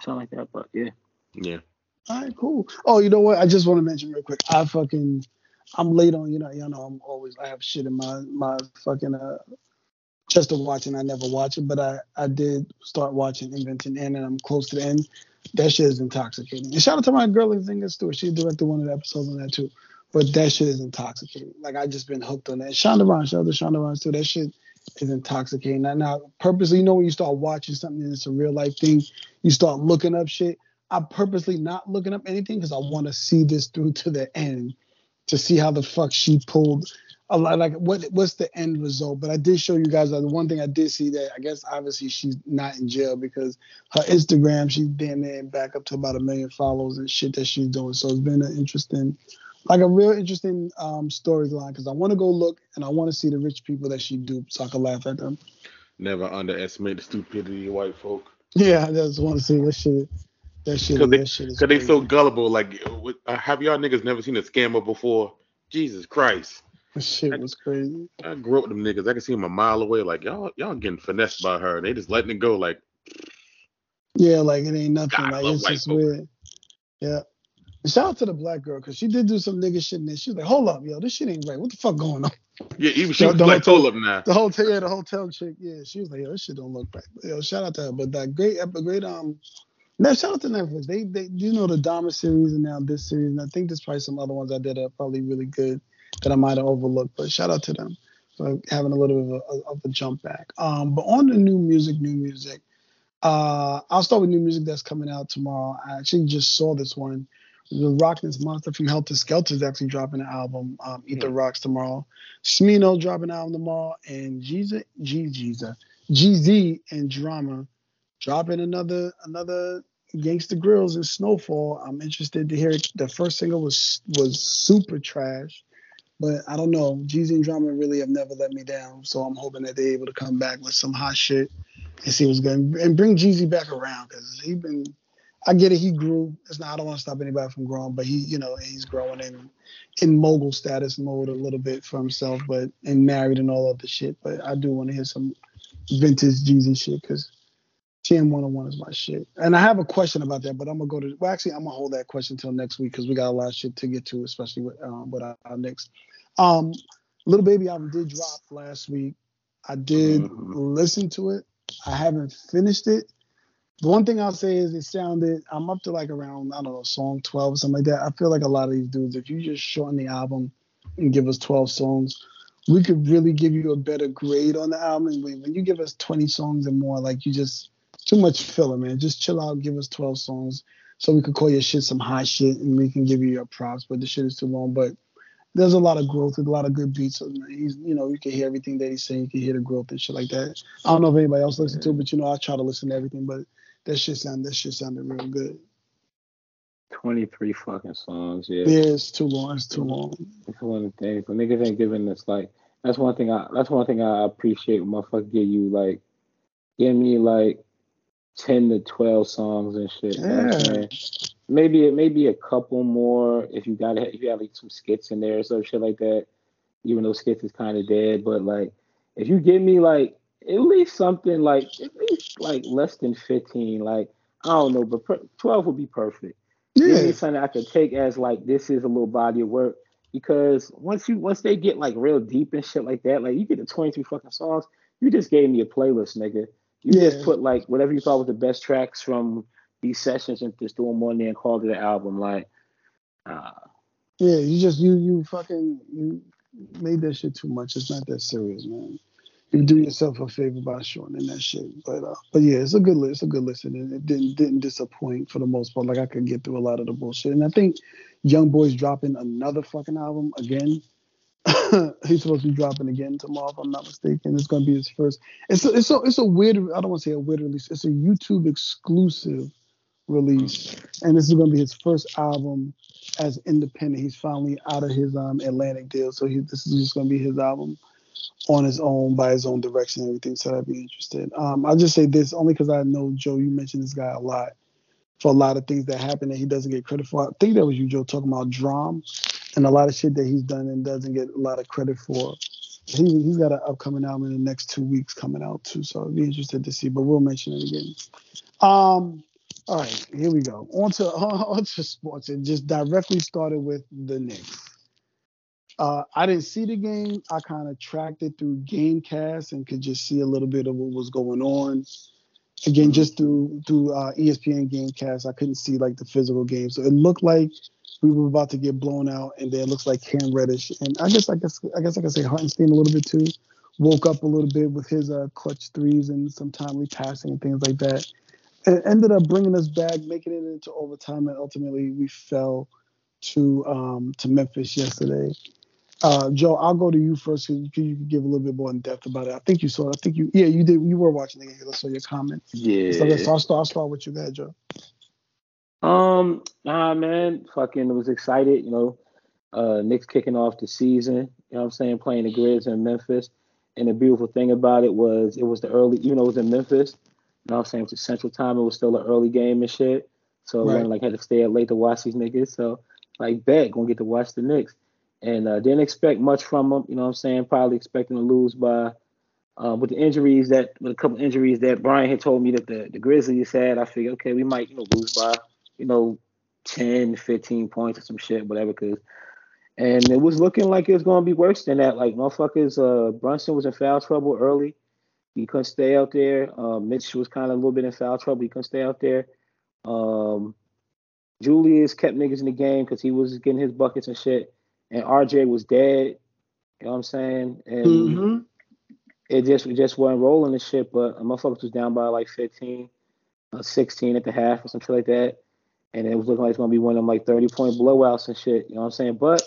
S3: Something like that. But yeah.
S2: Yeah.
S1: All right, cool. Oh, you know what? I just want to mention real quick. I fucking I'm late on, you know, you know, I'm always I have shit in my my fucking uh just to watch and I never watch it, but I I did start watching Inventing Anna and I'm close to the end. That shit is intoxicating. And shout out to my girl Nzingha Stewart. She directed one of the episodes on that too. But that shit is intoxicating. Like I just been hooked on that. Shonda Rhimes, shout out to Shonda Rhimes too. That shit is intoxicating. Now, now purposely, you know, when you start watching something and it's a real life thing, you start looking up shit. I'm purposely not looking up anything because I want to see this through to the end to see how the fuck she pulled a lot like what what's the end result? But i did show you guys uh, the one thing i did see that i guess obviously she's not in jail because her instagram she's damn near back up to about a million followers and shit that she's doing. So it's been an interesting like a real interesting um, storyline because i want to go look and i want to see the rich people that she duped so i can laugh at them.
S2: Never underestimate the stupidity of white folk.
S1: Yeah i just want to see what shit that shit, Cause
S2: they,
S1: shit
S2: Cause they so gullible. Like, uh, have y'all niggas never seen a scammer before? Jesus Christ.
S1: That shit was crazy.
S2: I grew up with them niggas. I can see them a mile away. Like y'all, y'all getting finessed by her. They just letting it go. Like,
S1: yeah, like it ain't nothing. God, like it's just folk. weird. Yeah. And shout out to the black girl because she did do some nigga shit and then she was like, "Hold up, yo, this shit ain't right. What the fuck going on?"
S2: Yeah, even she the, was the like, "Hold up now."
S1: The hotel, yeah, the hotel chick, yeah, she was like, "Yo, this shit don't look right." But, yo, shout out to her. But that great, great, um, now shout out to Netflix. They, they, you know, the Dahmer series and now this series, and I think there's probably some other ones I did that are probably really good that I might have overlooked. But shout out to them for having a little bit of a, of a jump back. Um, but on the new music, new music, uh, I'll start with new music that's coming out tomorrow. I actually just saw this one. The Rockness Monster from Heltah Skeltah is actually dropping an album. Um, Ether mm-hmm. Rocks tomorrow. Smino dropping an album tomorrow, and Jeezy, G Jeezy, GZ and Drama dropping another another Gangsta Grillz and SnoFall. I'm interested to hear it. The first single was was super trash. But I don't know. Jeezy and Drama really have never let me down. So I'm hoping that they're able to come back with some hot shit and see what's going and bring Jeezy back around because he been. I get it. He grew. It's not. I don't want to stop anybody from growing, but he, you know, he's growing in in mogul status mode a little bit for himself, but and married and all of the shit. But I do want to hear some vintage Jeezy shit because TM 101 is my shit. And I have a question about that, but I'm gonna go to. Well, actually, I'm gonna hold that question until next week because we got a lot of shit to get to, especially with um, with our, our next um, Lil Baby album did drop last week. I did mm-hmm. listen to it. I haven't finished it. The one thing I'll say is it sounded. I'm up to like around I don't know song 12 or something like that. I feel like a lot of these dudes, if you just shorten the album and give us 12 songs, we could really give you a better grade on the album. When, when you give us 20 songs and more, like you just too much filler, man. Just chill out, give us 12 songs so we could call your shit some hot shit and we can give you your props. But the shit is too long. But there's a lot of growth, a lot of good beats. He's, you know, you can hear everything that he's saying. You can hear the growth and shit like that. I don't know if anybody else listens to it, but you know, I try to listen to everything. But that shit sound, that shit sounded real good.
S3: 23 fucking songs, yeah.
S1: Yeah, it's too long. It's too long.
S3: It's one of the things. But niggas ain't giving us like. That's one thing. I. That's one thing I appreciate. When motherfucker give you like, give me like, 10 to 12 songs and shit. Yeah. Maybe maybe a couple more if you got if you have like some skits in there or some shit like that. Even though skits is kind of dead, but like if you give me like at least something like at least like less than fifteen, like I don't know, but per- twelve would be perfect. Yeah. Give me something I could take as like this is a little body of work because once you once they get like real deep and shit like that, like you get the twenty three fucking songs, you just gave me a playlist, nigga. You yeah. just put like whatever you thought was the best tracks from these sessions and just threw them on there and called it an album. Like, uh,
S1: yeah, you just you you fucking you made that shit too much. It's not that serious, man. You do yourself a favor by shortening that shit. But uh, but yeah, it's a good list. It's a good listen. And it didn't didn't disappoint for the most part. Like I could get through a lot of the bullshit. And I think Young Boy's dropping another fucking album again. he's supposed to be dropping again tomorrow, if I'm not mistaken. It's going to be his first. It's a, it's a, it's a weird. I don't want to say a weird release. It's a YouTube exclusive release, and this is going to be his first album as independent. He's finally out of his um Atlantic deal, so he, this is just going to be his album on his own by his own direction and everything. So I'd be interested. Um, I'll just say this only because I know Joe. You mentioned this guy a lot for a lot of things that happen that he doesn't get credit for. I think that was you, Joe, talking about Drum and a lot of shit that he's done and doesn't get a lot of credit for. He, he's got an upcoming album in the next two weeks coming out too, so I'd be interested to see. But we'll mention it again. Um, all right, here we go. On to on to sports. It just directly started with the Knicks. Uh, I didn't see the game. I kind of tracked it through GameCast and could just see a little bit of what was going on. Again, just through through uh, ESPN GameCast, I couldn't see like the physical game. So it looked like we were about to get blown out, and then it looks like Cam Reddish, and I guess I guess I guess I can say Hartenstein a little bit too, woke up a little bit with his uh, clutch threes and some timely passing and things like that. It ended up bringing us back, making it into overtime, and ultimately we fell to um, to Memphis yesterday. Uh, Joe, I'll go to you first because you, you can give a little bit more in depth about it. I think you saw it. I think you, yeah, you did. You were watching the game. I saw your comments.
S3: Yeah.
S1: So, so I'll start. I'll start with you, there, Joe.
S3: Um, nah, man, fucking was excited. You know, uh, Knicks kicking off the season. You know what I'm saying? Playing the Grizz in Memphis. And the beautiful thing about it was it was the early, even though it was in Memphis. You know what I'm saying? it It's Central Time. It was still an early game and shit. So right. I like had to stay up late to watch these niggas. So like bet gonna get to watch the Knicks and uh, didn't expect much from them. You know what I'm saying? Probably expecting to lose by uh, with the injuries that with a couple injuries that Brian had told me that the, the Grizzlies had. I figured okay, we might you know lose by you know 10, 15 points or some shit, whatever. Cause and it was looking like it was gonna be worse than that. Like motherfuckers, uh, Brunson was in foul trouble early. He couldn't stay out there. Uh, Mitch was kind of a little bit in foul trouble. He couldn't stay out there. Um, Julius kept niggas in the game because he was getting his buckets and shit and RJ was dead. You know what I'm saying? And mm-hmm. it just it just wasn't rolling and shit. But a motherfucker was down by like 15, uh, 16 at the half or something like that. And it was looking like it's gonna be one of them like 30 point blowouts and shit. You know what I'm saying? But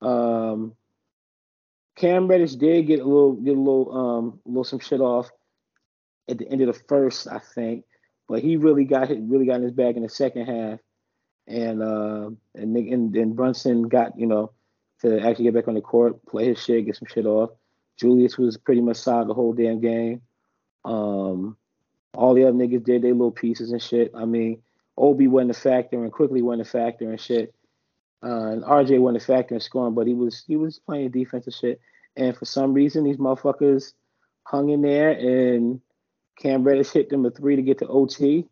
S3: um, Cam Reddish did get a little get a little um a little some shit off at the end of the first, I think. But he really got hit, really got in his bag in the second half and uh, and, and and Brunson got you know to actually get back on the court, play his shit, get some shit off. Julius was pretty much solid the whole damn game. Um, all the other niggas did their little pieces and shit. I mean, Obi wasn't a factor and Quickley wasn't a factor and shit. Uh, and RJ wasn't a factor in scoring, but he was he was playing defensive shit. And for some reason, these motherfuckers hung in there, and Cam Reddish hit them a three to get to OT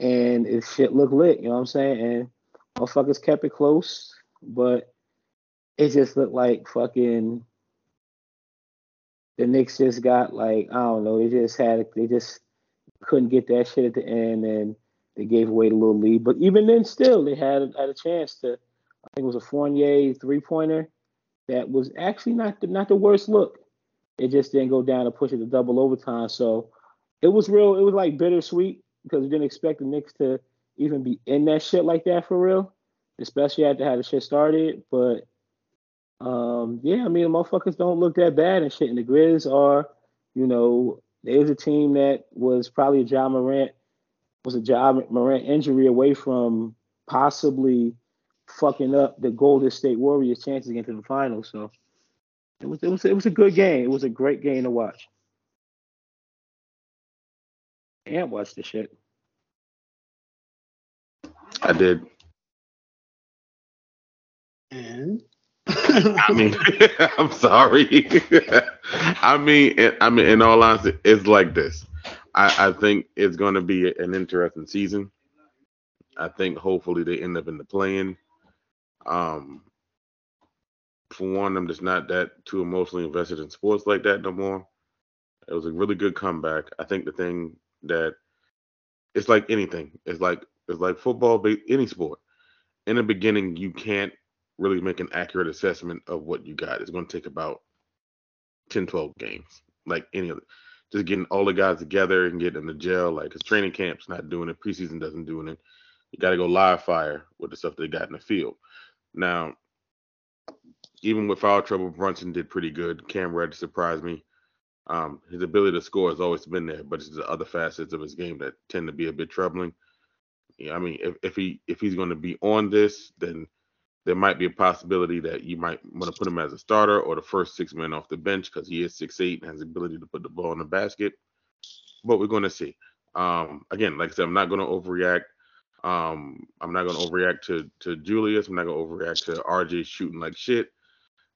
S3: and it shit looked lit, you know what I'm saying? And motherfuckers kept it close, but it just looked like fucking the Knicks just got like I don't know, they just had they just couldn't get that shit at the end and they gave away the little lead. But even then still they had had a chance to I think it was a Fournier three pointer that was actually not the, not the worst look. It just didn't go down to push it to double overtime. So it was real, it was like bittersweet because we didn't expect the Knicks to even be in that shit like that for real, especially after how the shit started. But um, yeah, I mean, the motherfuckers don't look that bad and shit. And the Grizz are, you know, there's a team that was probably a Ja Morant was a Ja Morant injury away from possibly fucking up the Golden State Warriors' chances getting to the finals. So it was it was it was a good game. It was a great game to watch and watch the shit.
S2: I did.
S1: And
S2: I mean, I'm sorry. I mean, I mean, in all honesty, it's like this. I, I think it's going to be an interesting season. I think hopefully they end up in the playing. Um, for one, I'm just not that too emotionally invested in sports like that no more. It was a really good comeback. I think the thing that it's like anything. It's like it's like football, any sport. In the beginning, you can't really make an accurate assessment of what you got. It's going to take about 10, 12 games, like any other. Just getting all the guys together and getting them to gel. Like, because training camp's not doing it, preseason doesn't doing it. You got to go live fire with the stuff they got in the field. Now, even with foul trouble, Brunson did pretty good. Cam Red surprised me. Um, his ability to score has always been there, but it's the other facets of his game that tend to be a bit troubling. Yeah, I mean, if, if he if he's going to be on this, then there might be a possibility that you might want to put him as a starter or the first six men off the bench because he is six eight and has the ability to put the ball in the basket. But we're going to see. Um, again, like I said, I'm not going to overreact. Um, I'm not going to overreact to to Julius. I'm not going to overreact to RJ shooting like shit.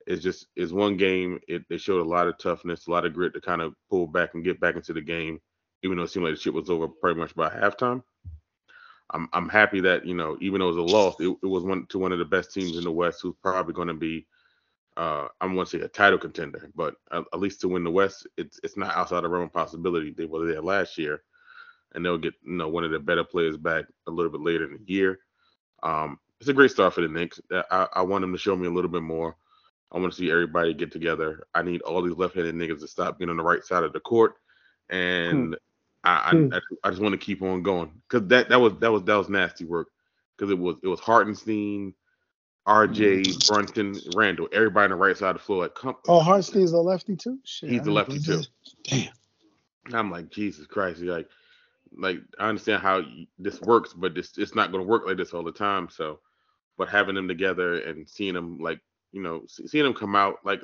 S2: It's just it's one game. It they showed a lot of toughness, a lot of grit to kind of pull back and get back into the game, even though it seemed like the shit was over pretty much by halftime. I'm I'm happy that you know even though it was a loss, it, it was one to one of the best teams in the West, who's probably going to be uh, I'm going to say a title contender, but at, at, least to win the West, it's it's not outside of realm of possibility. They were there last year, and they'll get you know one of the better players back a little bit later in the year. Um, it's a great start for the Knicks. I, I want them to show me a little bit more. I want to see everybody get together. I need all these left-handed niggas to stop being on the right side of the court, and hmm. I, hmm. I, I just want to keep on going because that that was that was that was nasty work because it was it was Hartenstein, RJ. Brunson, Randle, everybody on the right side of the floor. Like, come,
S1: oh, Hartenstein's a lefty too. Shit,
S2: he's a lefty too.
S1: Damn.
S2: I'm like Jesus Christ. He's like, like I understand how this works, but this it's not going to work like this all the time. So, but having them together and seeing them like you know, seeing them come out like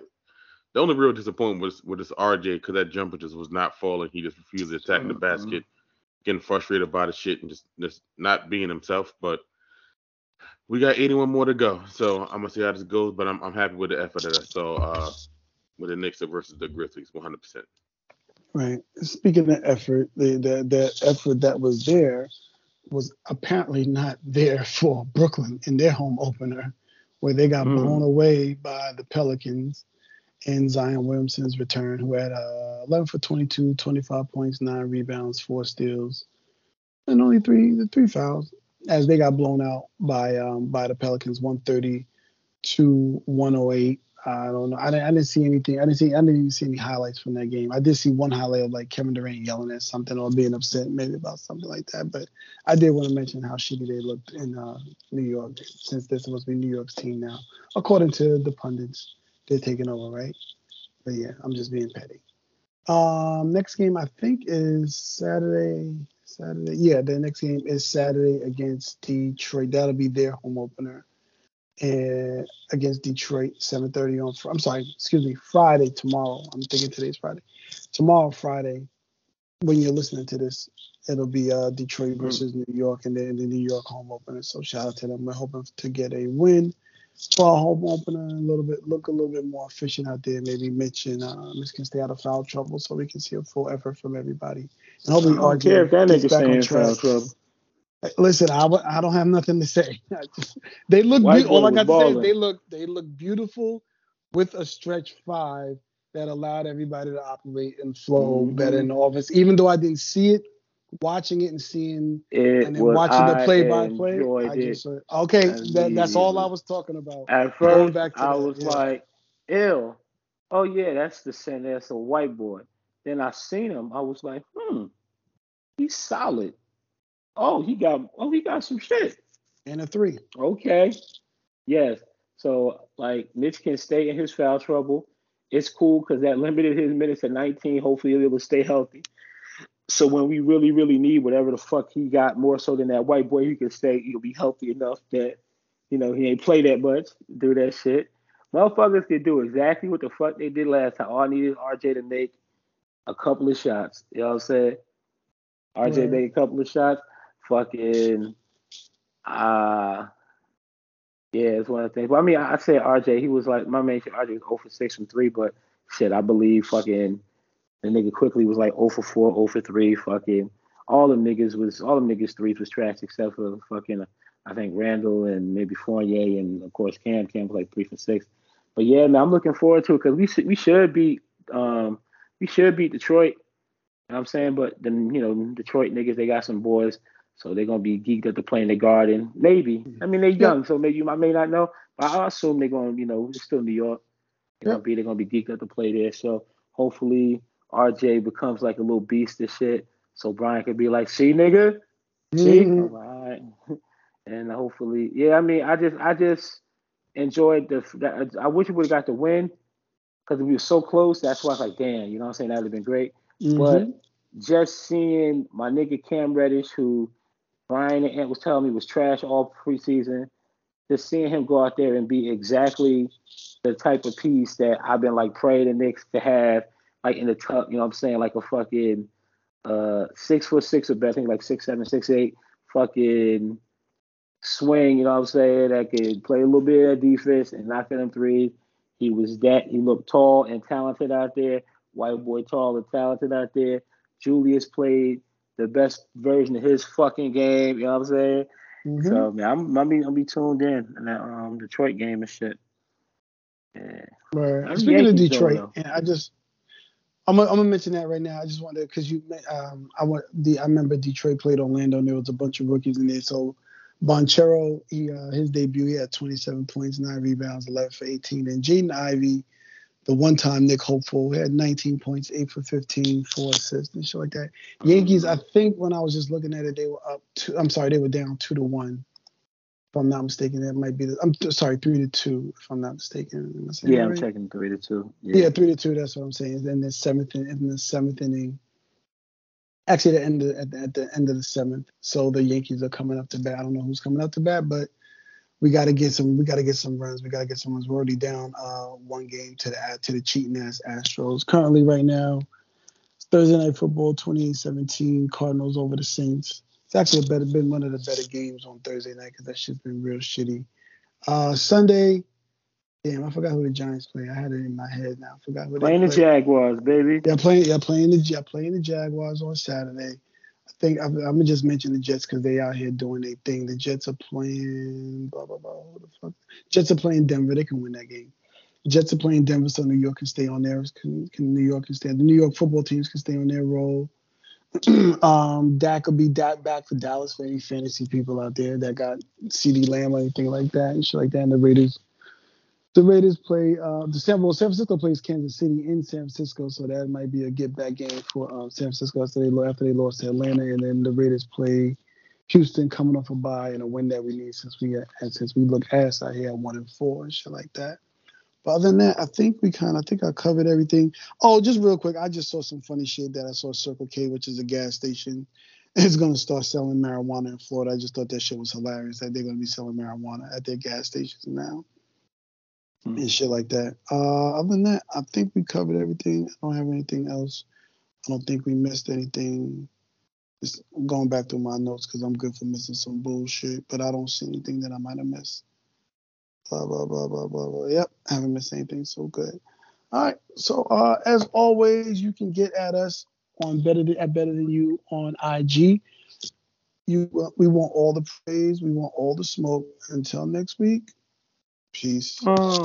S2: the only real disappointment was with this RJ because that jumper just was not falling. He just refused to attack the basket, getting frustrated by the shit and just just not being himself. But we got 81 more to go, so I'm gonna see how this goes. But I'm I'm happy with the effort that I saw uh, with the Knicks versus the Grizzlies, 100. percent
S1: Right. Speaking of effort, the, the the effort that was there was apparently not there for Brooklyn in their home opener where they got mm. blown away by the Pelicans and Zion Williamson's return, who had uh, 11 for 22, 25 points, nine rebounds, four steals, and only three the three fouls as they got blown out by um, by the Pelicans, 130 to 108. I don't know. I didn't, I didn't see anything. I didn't see. I didn't even see any highlights from that game. I did see one highlight of like Kevin Durant yelling at something or being upset, maybe about something like that. But I did want to mention how shitty they looked in uh, New York, since this supposed to be New York's team now, according to the pundits. They're taking over, right? But yeah, I'm just being petty. Um, next game I think is Saturday. Saturday, yeah, the next game is Saturday against Detroit. That'll be their home opener and against Detroit, 7:30 on. I'm sorry, excuse me, Friday tomorrow. I'm thinking today's Friday. Tomorrow, Friday, when you're listening to this, it'll be uh, Detroit mm-hmm. versus. New York, and then the New York home opener. So shout out to them. We're hoping to get a win for our home opener, a little bit look a little bit more efficient out there. Maybe Mitch and uh, Mitch can stay out of foul trouble, so we can see a full effort from everybody. And hopefully, I don't care if that nigga stay in foul trouble. Listen, I, I don't have nothing to say. Just, they look be- all I got to say is they look they look beautiful with a stretch five that allowed everybody to operate and flow mm-hmm. better in the office. Even though I didn't see it, watching it and seeing it and then watching the play by play, I just okay. That, that's all I was talking about.
S3: At first, I that, was yeah. like, "Ill, oh yeah, that's the center. That's a white boy." Then I seen him. I was like, "Hmm, he's solid." Oh, he got oh he got some shit.
S1: And a three.
S3: Okay. Yes. So like Mitch can stay in his foul trouble. It's cool because that limited his minutes to 19. Hopefully able to stay healthy. So when we really, really need whatever the fuck he got more so than that white boy, he can stay, he'll be healthy enough that, you know, he ain't play that much, do that shit. Motherfuckers can do exactly what the fuck they did last time. All I needed RJ to make a couple of shots. You know what I'm saying? RJ yeah. made a couple of shots fucking uh yeah, it's one of the things. But I mean, I, I say RJ, he was like my main RJ was 0 for 6 from 3, but shit, I believe fucking the nigga Quickley was like 0 for 4, 0 for 3, fucking all the niggas was all the niggas threes was trash except for fucking I think Randle and maybe Fournier and of course Cam Cam was like three for six. But yeah, man, I'm looking forward to it because we should we should beat um we should beat Detroit. You know what I'm saying, but then you know Detroit niggas they got some boys. So they're gonna be geeked up to play in the garden. Maybe. I mean they're young, so maybe you I may not know, but I assume they're gonna, you know, it's still New York. They're gonna be they're gonna be geeked up to play there. So hopefully RJ becomes like a little beast and shit. So Brian could be like, see nigga? See? Mm-hmm. Right. and hopefully, yeah, I mean, I just I just enjoyed the. I wish we would have got the win because we were so close. That's why I was like, damn, you know what I'm saying? That would have been great. Mm-hmm. But just seeing my nigga Cam Reddish, who Brian and Ant was telling me was trash all preseason, just seeing him go out there and be exactly the type of piece that I've been like praying the Knicks to have, like in the tuck, you know what I'm saying? Like a fucking uh six foot six or better, I think like six seven, six eight, fucking swing, you know what I'm saying? That could play a little bit of defense and knock them threes. He was that he looked tall and talented out there. White boy tall and talented out there. Julius played the best version of his fucking game, you know what I'm saying? Mm-hmm. So man, I'm I'm be, I'm be tuned in in that um Detroit game and shit.
S1: Yeah. Right. Speaking of Detroit, and I just I'm gonna, mention that right now. I just wanted because you um I want the I remember Detroit played Orlando and there was a bunch of rookies in there. So Banchero, he uh, his debut, he had 27 points, nine rebounds, 11 for 18. And Jaden Ivey, the one-time Knick Hopeful, had 19 points, eight for 15, four assists and shit like that. Yankees, I think when I was just looking at it, they were up two. I'm sorry, they were down two to one. If I'm not mistaken, that might be the. I'm sorry, three to two. If I'm not mistaken.
S3: yeah, I'm right? checking three to two.
S1: Yeah. yeah. three to two. That's what I'm saying. Then the seventh in the seventh inning actually the end of, at, the, at the end of the seventh. So the Yankees are coming up to bat. I don't know who's coming up to bat, but we got to get some. We got to get some runs. We got to get some runs. We're already down uh, one game to the to the cheating ass Astros. Currently, right now, Thursday night football, 2017 Cardinals over the Saints. It's actually a better, been one of the better games on Thursday night because that shit's been real shitty. Uh, Sunday, Damn, I forgot who the Giants play. I had it in my head now. I forgot who
S3: playing
S1: the
S3: Jaguars, baby.
S1: Yeah, playing. Yeah, playing the yeah playing the Jaguars on Saturday. I think I'm, I'm gonna just mention the Jets because they out here doing their thing. The Jets are playing. Blah blah blah. What the fuck? Jets are playing Denver. They can win that game. The Jets are playing Denver, so New York can stay on there. Can, can New York can stay? The New York football teams can stay on their roll. um, Dak will be Dak back for Dallas for any fantasy people out there that got CeeDee Lamb or anything like that and shit like that. And the Raiders the Raiders play uh, the San, well, San Francisco plays Kansas City in San Francisco, so that might be a get back game for um, San Francisco after they after they lost to Atlanta, and then the Raiders play Houston coming off a bye and a win that we need since we and since we look ass out here at one and four and shit like that. But other than that, I think we kind of I think I covered everything. Oh, just real quick, I just saw some funny shit that I saw Circle K, which is a gas station, is going to start selling marijuana in Florida. I just thought that shit was hilarious that they're going to be selling marijuana at their gas stations now mm-hmm. and shit like that. Uh, other than that, I think we covered everything. I don't have anything else. I don't think we missed anything. Just going back through my notes because I'm good for missing some bullshit, but I don't see anything that I might have missed. Blah blah blah blah blah blah. Yep, haven't missed anything. So good. All right. So uh, as always, you can get at us on better than, at better than you on IG. You uh, we want all the praise. We want all the smoke. Until next week. Peace. Oh.